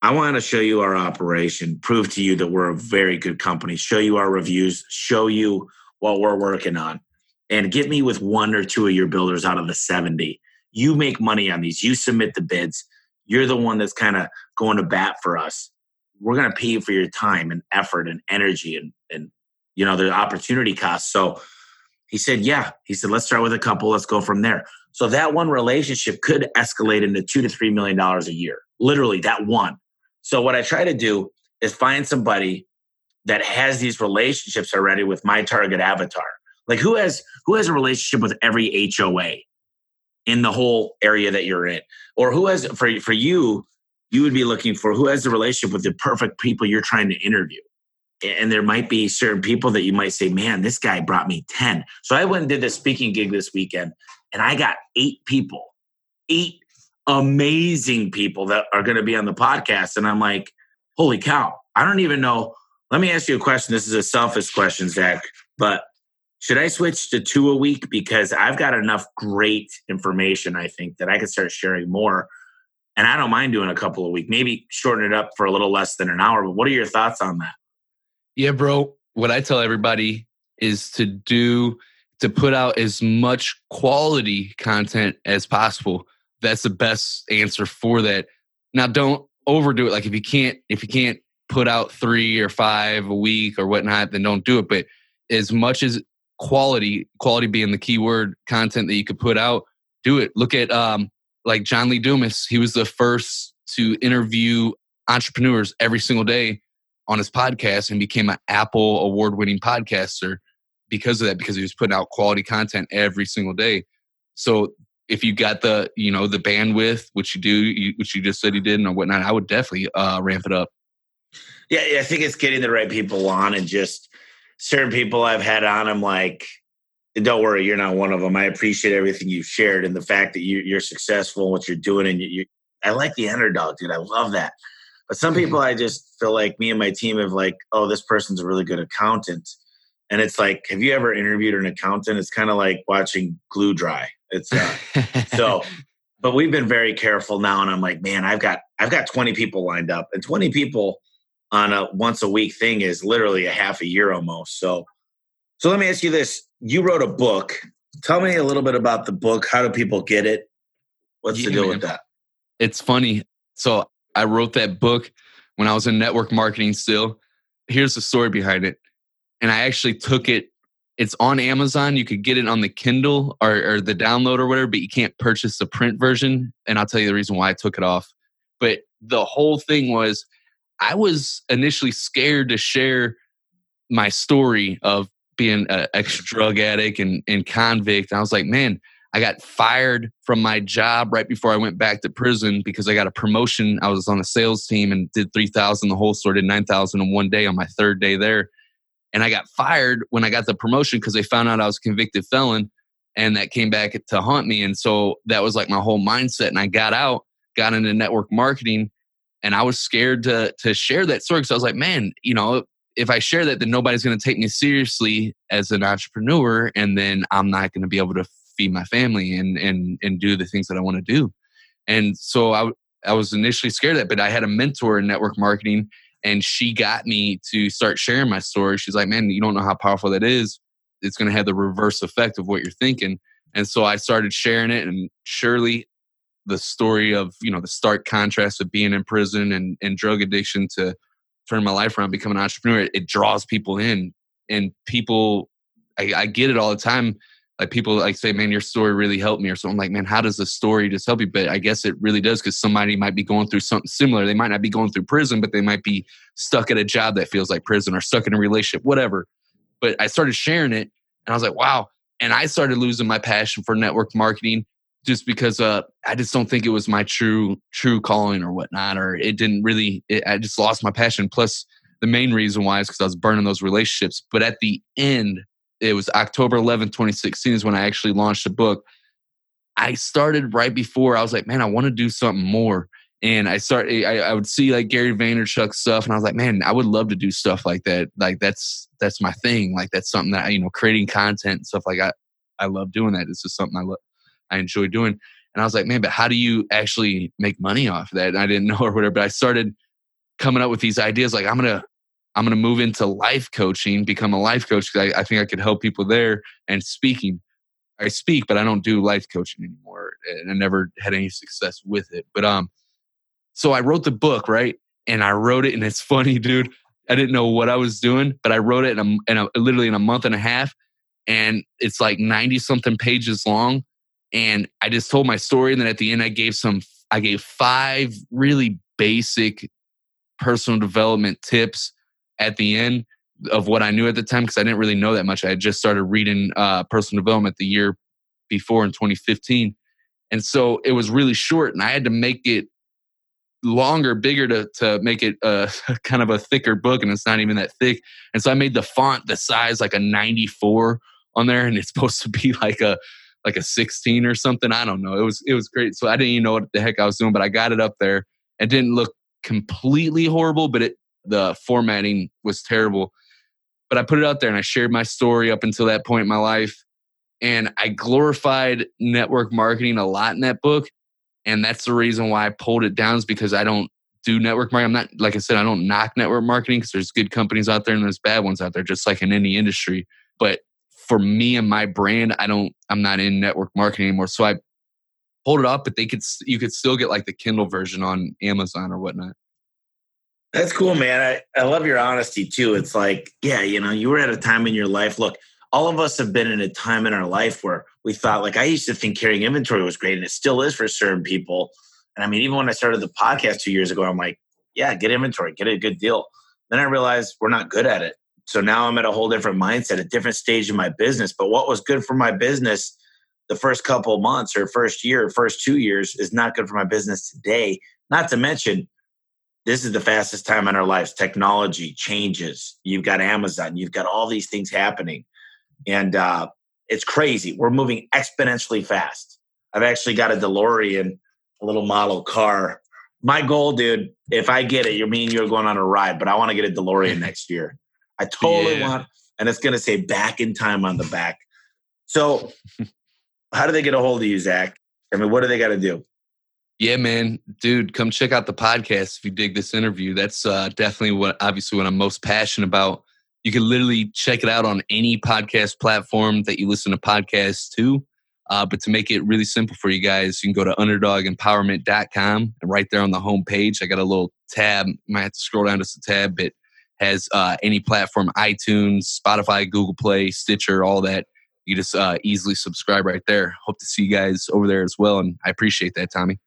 I want to show you our operation, prove to you that we're a very good company, show you our reviews, show you what we're working on, and get me with one or two of your builders out of the 70. You make money on these, you submit the bids. You're the one that's kind of going to bat for us. We're going to pay you for your time and effort and energy and, and you know, the opportunity costs. So he said, Yeah. He said, Let's start with a couple, let's go from there. So that one relationship could escalate into two to three million dollars a year. Literally, that one. So what I try to do is find somebody that has these relationships already with my target avatar? Like who has who has a relationship with every HOA in the whole area that you're in? Or who has for for you, you would be looking for who has a relationship with the perfect people you're trying to interview. And there might be certain people that you might say, man, this guy brought me 10. So I went and did this speaking gig this weekend and I got eight people, eight amazing people that are going to be on the podcast. And I'm like, holy cow, I don't even know. Let me ask you a question. This is a selfish question, Zach, but should I switch to two a week? Because I've got enough great information, I think, that I could start sharing more. And I don't mind doing a couple a week, maybe shorten it up for a little less than an hour. But what are your thoughts on that? Yeah, bro. What I tell everybody is to do, to put out as much quality content as possible. That's the best answer for that. Now, don't overdo it. Like if you can't, if you can't put out three or five a week or whatnot, then don't do it. But as much as quality, quality being the key word, content that you could put out, do it. Look at um, like John Lee Dumas. He was the first to interview entrepreneurs every single day on his podcast and became an Apple award winning podcaster because of that, because he was putting out quality content every single day. So if you got the, you know, the bandwidth, which you do, you, which you just said you did and whatnot, I would definitely uh, ramp it up. Yeah, I think it's getting the right people on and just certain people I've had on. I'm like, don't worry, you're not one of them. I appreciate everything you've shared and the fact that you, are successful in what you're doing. And you, you, I like the underdog, dude. I love that. But some people, I just feel like me and my team have like, oh, this person's a really good accountant. And it's like, have you ever interviewed an accountant? It's kind of like watching glue dry. It's uh, <laughs> so, but we've been very careful now. And I'm like, man, I've got, I've got 20 people lined up and 20 people on a once a week thing is literally a half a year almost. So, so let me ask you this: You wrote a book. Tell me a little bit about the book. How do people get it? What's yeah, the deal man. with that? It's funny. So I wrote that book when I was in network marketing still. Here's the story behind it. And I actually took it, it's on Amazon. You could get it on the Kindle or, or the download or whatever, but you can't purchase the print version. And I'll tell you the reason why I took it off. But the whole thing was I was initially scared to share my story of being an ex drug addict and, and convict. And I was like, man, I got fired from my job right before I went back to prison because I got a promotion. I was on the sales team and did 3,000 the whole store, did 9,000 in one day on my third day there. And I got fired when I got the promotion because they found out I was a convicted felon and that came back to haunt me. And so that was like my whole mindset. And I got out, got into network marketing, and I was scared to to share that story because I was like, man, you know, if I share that, then nobody's going to take me seriously as an entrepreneur, and then I'm not going to be able to feed my family and and and do the things that I want to do. And so I I was initially scared of that, but I had a mentor in network marketing and she got me to start sharing my story. She's like, "Man, you don't know how powerful that is. It's going to have the reverse effect of what you're thinking." And so I started sharing it and surely the story of, you know, the stark contrast of being in prison and, and drug addiction to turn my life around, become an entrepreneur, it, it draws people in. And people I, I get it all the time like people like say, man, your story really helped me, or so. I'm like, man, how does the story just help you? But I guess it really does because somebody might be going through something similar. They might not be going through prison, but they might be stuck at a job that feels like prison or stuck in a relationship, whatever. But I started sharing it and I was like, wow. And I started losing my passion for network marketing just because uh, I just don't think it was my true true calling or whatnot, or it didn't really. It, I just lost my passion. Plus, the main reason why is because I was burning those relationships. But at the end, it was October 11th, 2016 is when I actually launched the book. I started right before I was like, man, I want to do something more. And I started, I, I, would see like Gary Vaynerchuk stuff, and I was like, man, I would love to do stuff like that. Like that's that's my thing. Like that's something that you know, creating content and stuff like I, I love doing that. It's just something I love, I enjoy doing. And I was like, man, but how do you actually make money off of that? And I didn't <laughs> know or whatever. But I started coming up with these ideas. Like I'm gonna I'm going to move into life coaching, become a life coach because I, I, think I could help people there. And speaking, I speak, but I don't do life coaching anymore, and I never had any success with it. But um, so I wrote the book, right? And I wrote it, and it's <laughs> funny, dude. I didn't know what I was doing, but I wrote it in a, in a literally in a month and a half, and it's like ninety something pages long. And I just told my story, and then at the end, I gave some. I gave five really basic personal development tips at the end of what I knew at the time because I didn't really know that much. I had just started reading uh, personal development the year before in 2015. And so it was really short, and I had to make it longer, bigger to to make it a <laughs> kind of a thicker book, and it's not even that thick. And so I made the font the size like a 94 on there, and it's <laughs> supposed to be like a like a 16 or something. I don't know. It was it was great. So I didn't even know what the heck I was doing, but I got it up there. It didn't look completely horrible, but it the formatting was terrible. But I put it out there and I shared my story up until that point in my life. And I glorified network marketing a lot in that book. And that's the reason why I pulled it down is because I don't do network marketing. I'm not, like I said, I don't knock network marketing because there's good companies out there and there's bad ones out there, just like in any industry. But for me and my brand, I don't, I'm not in network marketing anymore. So I pulled it up, but they could, you could still get like the Kindle version on Amazon or whatnot. That's cool, man. I, I love your honesty too. It's like, yeah, you know, you were at a time in your life. Look, all of us have been in a time in our life where we thought, like, I used to think carrying inventory was great, and it still is for certain people. And I mean, even when I started the podcast two years ago, I'm like, yeah, get inventory, get a good deal. Then I realized we're not good at it. So now I'm at a whole different mindset, a different stage in my business. But what was good for my business the first couple months or first year, first two years is not good for my business today. Not to mention, this is the fastest time in our lives. Technology changes. You've got Amazon, you've got all these things happening. And uh, it's crazy. We're moving exponentially fast. I've actually got a DeLorean, a little model car. My goal, dude, if I get it, you mean you're going on a ride, but I want to get a DeLorean <laughs> next year. I totally yeah. want, and it's going to say back in time on the back. So, how do they get a hold of you, Zach? I mean, what do they got to do? Yeah, man, dude, come check out the podcast if you dig this interview. That's uh, definitely what, obviously, what I'm most passionate about. You can literally check it out on any podcast platform that you listen to podcasts to. Uh, but to make it really simple for you guys, you can go to underdogempowerment.com and right there on the home page, I got a little tab. Might have to scroll down just a tab, but has uh, any platform, iTunes, Spotify, Google Play, Stitcher, all that. You just uh, easily subscribe right there. Hope to see you guys over there as well. And I appreciate that, Tommy.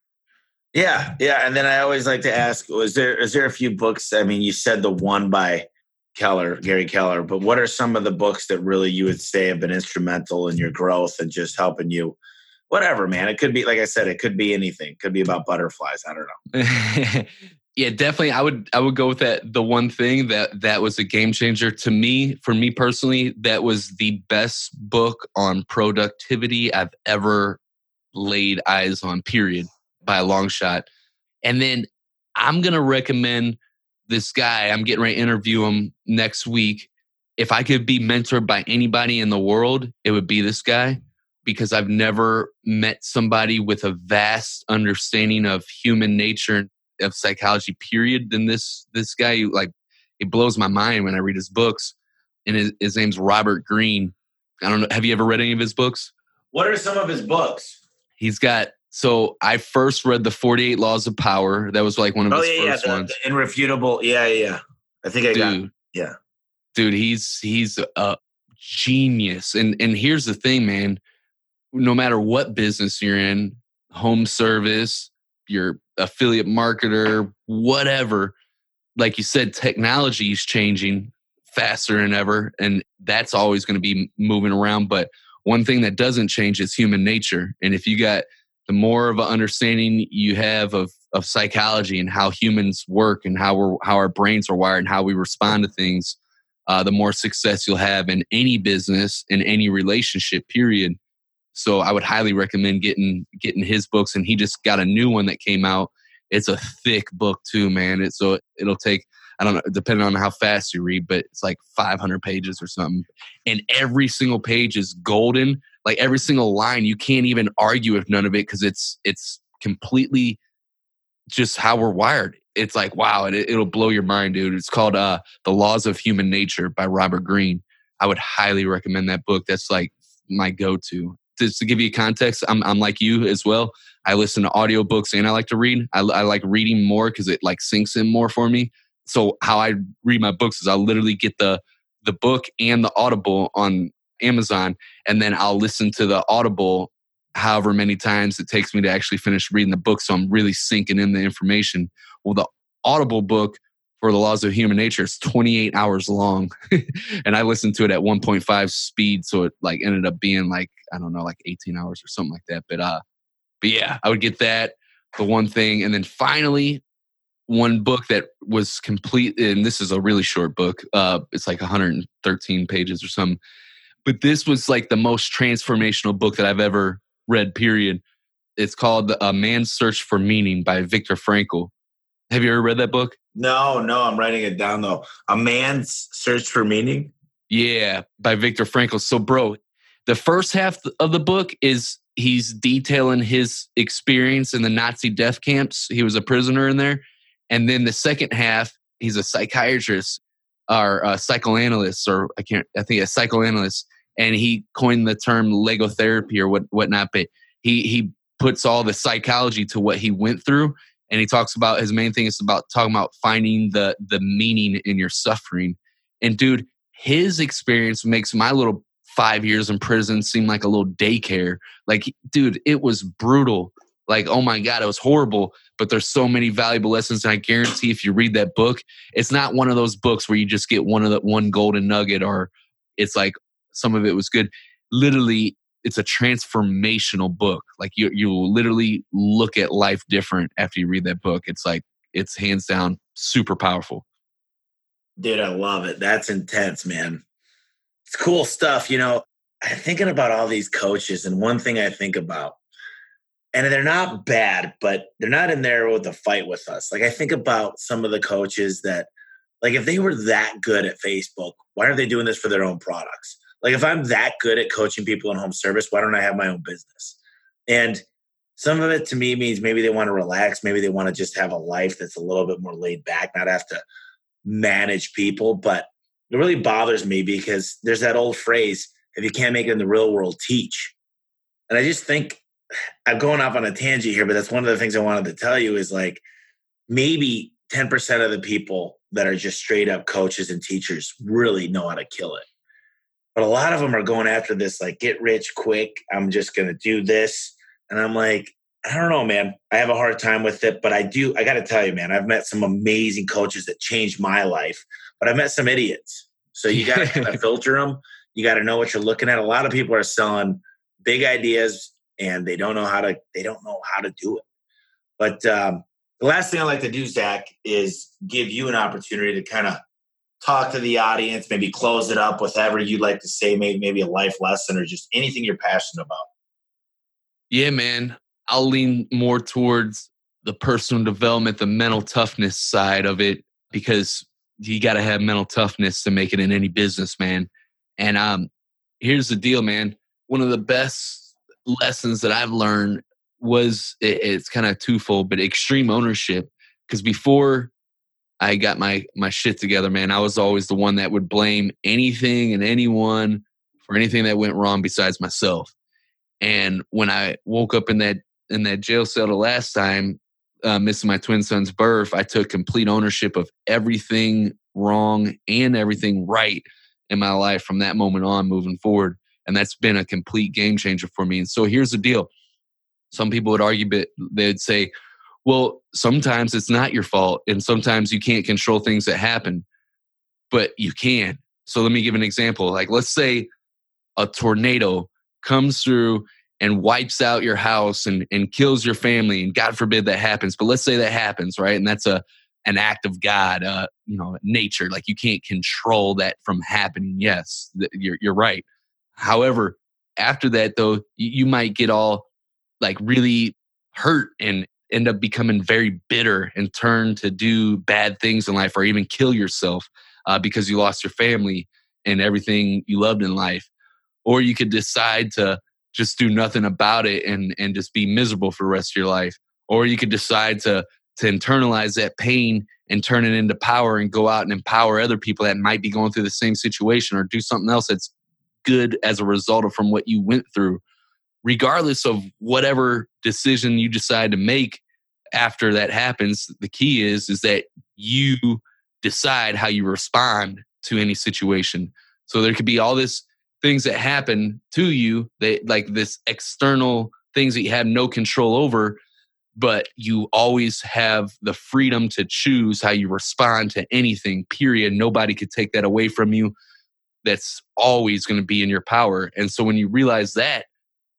Yeah, yeah. And then I always like to ask, was there is there a few books? I mean, you said the one by Keller, Gary Keller, but what are some of the books that really you would say have been instrumental in your growth and just helping you? Whatever, man. It could be like I said, it could be anything. It could be about butterflies. I don't know. <laughs> yeah, definitely. I would I would go with that. The one thing that that was a game changer to me, for me personally, that was the best book on productivity I've ever laid eyes on. Period by a long shot. And then I'm going to recommend this guy. I'm getting ready to interview him next week. If I could be mentored by anybody in the world, it would be this guy because I've never met somebody with a vast understanding of human nature of psychology period than this this guy like it blows my mind when I read his books and his, his name's Robert Greene. I don't know have you ever read any of his books? What are some of his books? He's got so I first read the 48 Laws of Power. That was like one of oh, his yeah, first yeah, the, ones. The irrefutable. Yeah, yeah. I think I dude, got. Yeah, dude, he's he's a genius. And and here's the thing, man. No matter what business you're in, home service, your affiliate marketer, whatever. Like you said, technology is changing faster than ever, and that's always going to be moving around. But one thing that doesn't change is human nature. And if you got the more of an understanding you have of of psychology and how humans work and how we're how our brains are wired and how we respond to things, uh, the more success you'll have in any business in any relationship. Period. So I would highly recommend getting getting his books, and he just got a new one that came out. It's a thick book too, man. It, so it'll take I don't know, depending on how fast you read, but it's like 500 pages or something. And every single page is golden like every single line you can't even argue with none of it because it's it's completely just how we're wired. It's like wow it, it'll blow your mind dude. It's called uh the laws of human nature by robert greene. I would highly recommend that book. That's like my go-to. Just to give you context i'm, I'm like you as well. I listen to audiobooks and i like to read. I, I like reading more because it like sinks in more for me. So how i read my books is i literally get the the book and the audible on Amazon, and then I'll listen to the Audible however many times it takes me to actually finish reading the book. So I'm really sinking in the information. Well, the Audible book for the laws of human nature. It's 28 hours long. <laughs> and I listened to it at 1.5 speed. So it like ended up being like, I don't know, like 18 hours or something like that. But uh but yeah, I would get that, the one thing. And then finally, one book that was complete, and this is a really short book. Uh it's like 113 pages or something. But this was like the most transformational book that I've ever read, period. It's called A Man's Search for Meaning by Viktor Frankl. Have you ever read that book? No, no, I'm writing it down though. A man's search for meaning. Yeah, by Viktor Frankl. So, bro, the first half of the book is he's detailing his experience in the Nazi death camps. He was a prisoner in there. And then the second half, he's a psychiatrist or a psychoanalyst, or I can't, I think a psychoanalyst. And he coined the term logotherapy or what whatnot. But he he puts all the psychology to what he went through and he talks about his main thing is about talking about finding the the meaning in your suffering and dude his experience makes my little five years in prison seem like a little daycare like dude it was brutal like oh my god it was horrible but there's so many valuable lessons and i guarantee if you read that book it's not one of those books where you just get one of the one golden nugget or it's like some of it was good literally it's a transformational book. Like you you will literally look at life different after you read that book. It's like it's hands down super powerful. Dude, I love it. That's intense, man. It's cool stuff. You know, I'm thinking about all these coaches, and one thing I think about, and they're not bad, but they're not in there with the fight with us. Like I think about some of the coaches that, like, if they were that good at Facebook, why aren't they doing this for their own products? Like if I'm that good at coaching people in home service, why don't I have my own business? And some of it to me means maybe they want to relax, maybe they want to just have a life that's a little bit more laid back, not have to manage people. But it really bothers me because there's that old phrase if you can't make it in the real world, teach. And I just think <sighs> I'm going off on a tangent here, but that's one of the things I wanted to tell you is like maybe 10% of the people that are just straight up coaches and teachers really know how to kill it. But a lot of them are going after this, like, get rich quick. I'm just going to do this. And I'm like, I don't know, man. I have a hard time with it, but I do. I got to tell you, man, I've met some amazing coaches that changed my life, but I've met some idiots. So you got to kind of <laughs> filter them. You got to know what you're looking at. A lot of people are selling big ideas and they don't know how to. They don't know how to do it. But um, the last thing I like to do, Zach, is give you an opportunity to kind of talk to the audience, maybe close it up with whatever you'd like to say, maybe, maybe a life lesson or just anything you're passionate about. Yeah, man. I'll lean more towards the personal development, the mental toughness side of it, because you got to have mental toughness to make it in any business, man. And um, here's the deal, man. One of the best lessons that I've learned was it, it's kind of twofold, but extreme ownership. Because before I got my my shit together, man. I was always the one that would blame anything and anyone for anything that went wrong besides myself. And when I woke up in that in that jail cell the last time, uh, missing my twin son's birth, I took complete ownership of everything wrong and everything right in my life from that moment on, moving forward. And that's been a complete game changer for me. And so here's the deal: some people would argue, but they'd say, well, sometimes it's not your fault, and sometimes you can't control things that happen, but you can. So let me give an example. Like, let's say a tornado comes through and wipes out your house and, and kills your family, and God forbid that happens. But let's say that happens, right? And that's a an act of God, uh, you know, nature. Like you can't control that from happening. Yes, you're you're right. However, after that, though, you might get all like really hurt and end up becoming very bitter and turn to do bad things in life or even kill yourself uh, because you lost your family and everything you loved in life. Or you could decide to just do nothing about it and, and just be miserable for the rest of your life. Or you could decide to, to internalize that pain and turn it into power and go out and empower other people that might be going through the same situation or do something else that's good as a result of from what you went through regardless of whatever decision you decide to make after that happens the key is is that you decide how you respond to any situation so there could be all this things that happen to you that like this external things that you have no control over but you always have the freedom to choose how you respond to anything, period. Nobody could take that away from you. That's always going to be in your power. And so when you realize that,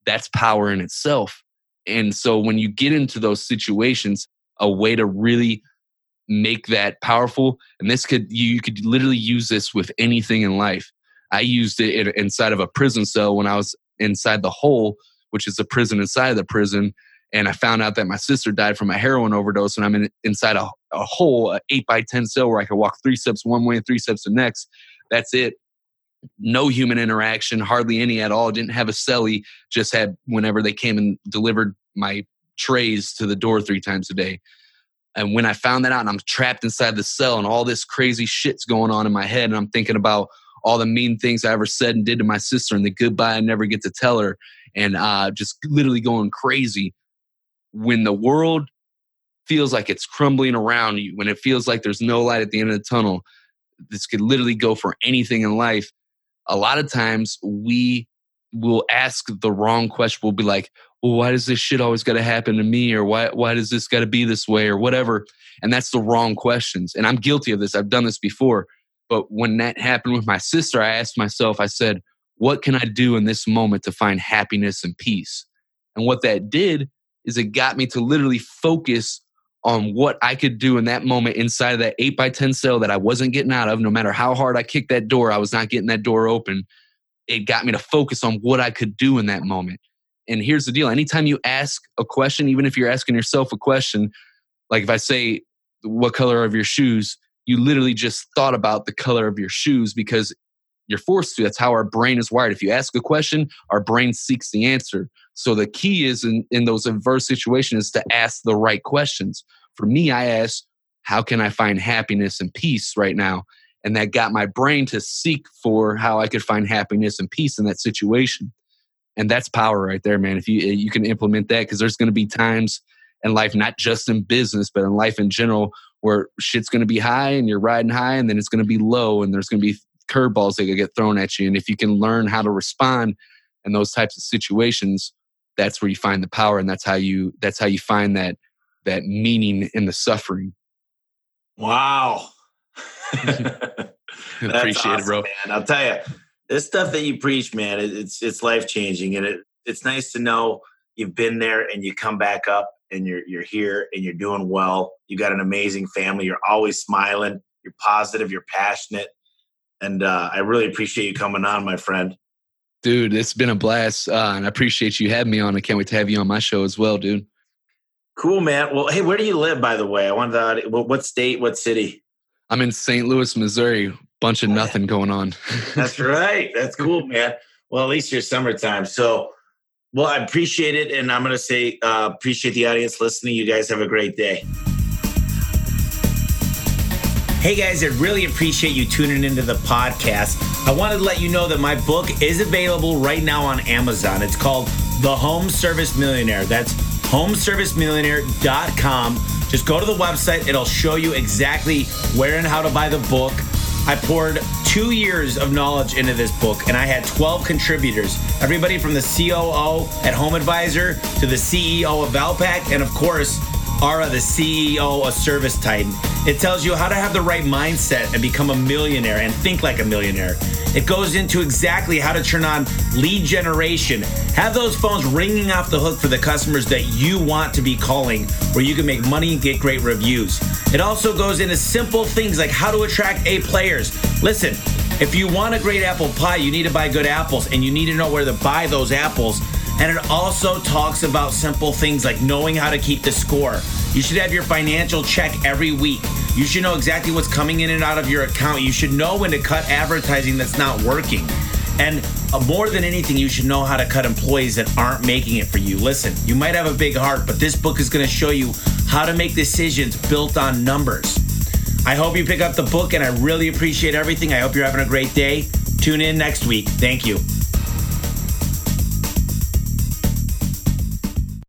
that's power in itself. And so when you get into those situations, a way to really make that powerful, and this could, you could literally use this with anything in life. I used it inside of a prison cell when I was inside the hole, which is a prison inside of the prison and I found out that my sister died from a heroin overdose, and I'm in, inside a, a hole, an eight by ten cell where I could walk three steps one way and three steps the next. That's it. No human interaction, hardly any at all. Didn't have a celly. Just had whenever they came and delivered my trays to the door three times a day. And when I found that out, and I'm trapped inside the cell, and all this crazy shit's going on in my head, and I'm thinking about all the mean things I ever said and did to my sister, and the goodbye I never get to tell her, and uh, just literally going crazy when the world feels like it's crumbling around you, when it feels like there's no light at the end of the tunnel, this could literally go for anything in life. A lot of times we will ask the wrong question. We'll be like, well, why does this shit always got to happen to me? Or why, why does this got to be this way or whatever? And that's the wrong questions. And I'm guilty of this. I've done this before. But when that happened with my sister, I asked myself, I said, what can I do in this moment to find happiness and peace? And what that did is it got me to literally focus on what I could do in that moment inside of that eight by 10 cell that I wasn't getting out of. No matter how hard I kicked that door, I was not getting that door open. It got me to focus on what I could do in that moment. And here's the deal anytime you ask a question, even if you're asking yourself a question, like if I say, What color of your shoes? You literally just thought about the color of your shoes because you're forced to. That's how our brain is wired. If you ask a question, our brain seeks the answer. So the key is in, in those adverse situations is to ask the right questions. For me, I asked, how can I find happiness and peace right now? And that got my brain to seek for how I could find happiness and peace in that situation. And that's power right there, man. If you eh, you can implement that, because there's going to be times in life, not just in business, but in life in general, where shit's going to be high and you're riding high, and then it's going to be low, and there's going to be curveballs that could get thrown at you. And if you can learn how to respond in those types of situations, that's where you find the power, and that's how you that's how you find that that meaning in the suffering. Wow. <laughs> Appreciate awesome, it, bro. Man. I'll tell you, this stuff that you preach, man, it's it's life changing, and it it's nice to know you've been there and you come back up and you're you're here and you're doing well. You got an amazing family. You're always smiling. You're positive. You're passionate. And uh, I really appreciate you coming on, my friend. Dude, it's been a blast. Uh, and I appreciate you having me on. I can't wait to have you on my show as well, dude. Cool, man. Well, hey, where do you live, by the way? I wanted to, what state, what city? I'm in St. Louis, Missouri. Bunch of nothing going on. That's <laughs> right. That's cool, man. Well, at least you're summertime. So, well, I appreciate it. And I'm going to say, uh, appreciate the audience listening. You guys have a great day. Hey guys, I really appreciate you tuning into the podcast. I wanted to let you know that my book is available right now on Amazon. It's called The Home Service Millionaire. That's homeservicemillionaire.com. Just go to the website, it'll show you exactly where and how to buy the book. I poured two years of knowledge into this book, and I had 12 contributors. Everybody from the COO at Home Advisor to the CEO of Valpak, and of course, Ara, the CEO of Service Titan. It tells you how to have the right mindset and become a millionaire and think like a millionaire. It goes into exactly how to turn on lead generation, have those phones ringing off the hook for the customers that you want to be calling, where you can make money and get great reviews. It also goes into simple things like how to attract A players. Listen, if you want a great apple pie, you need to buy good apples and you need to know where to buy those apples and it also talks about simple things like knowing how to keep the score. You should have your financial check every week. You should know exactly what's coming in and out of your account. You should know when to cut advertising that's not working. And uh, more than anything, you should know how to cut employees that aren't making it for you. Listen, you might have a big heart, but this book is going to show you how to make decisions built on numbers. I hope you pick up the book, and I really appreciate everything. I hope you're having a great day. Tune in next week. Thank you.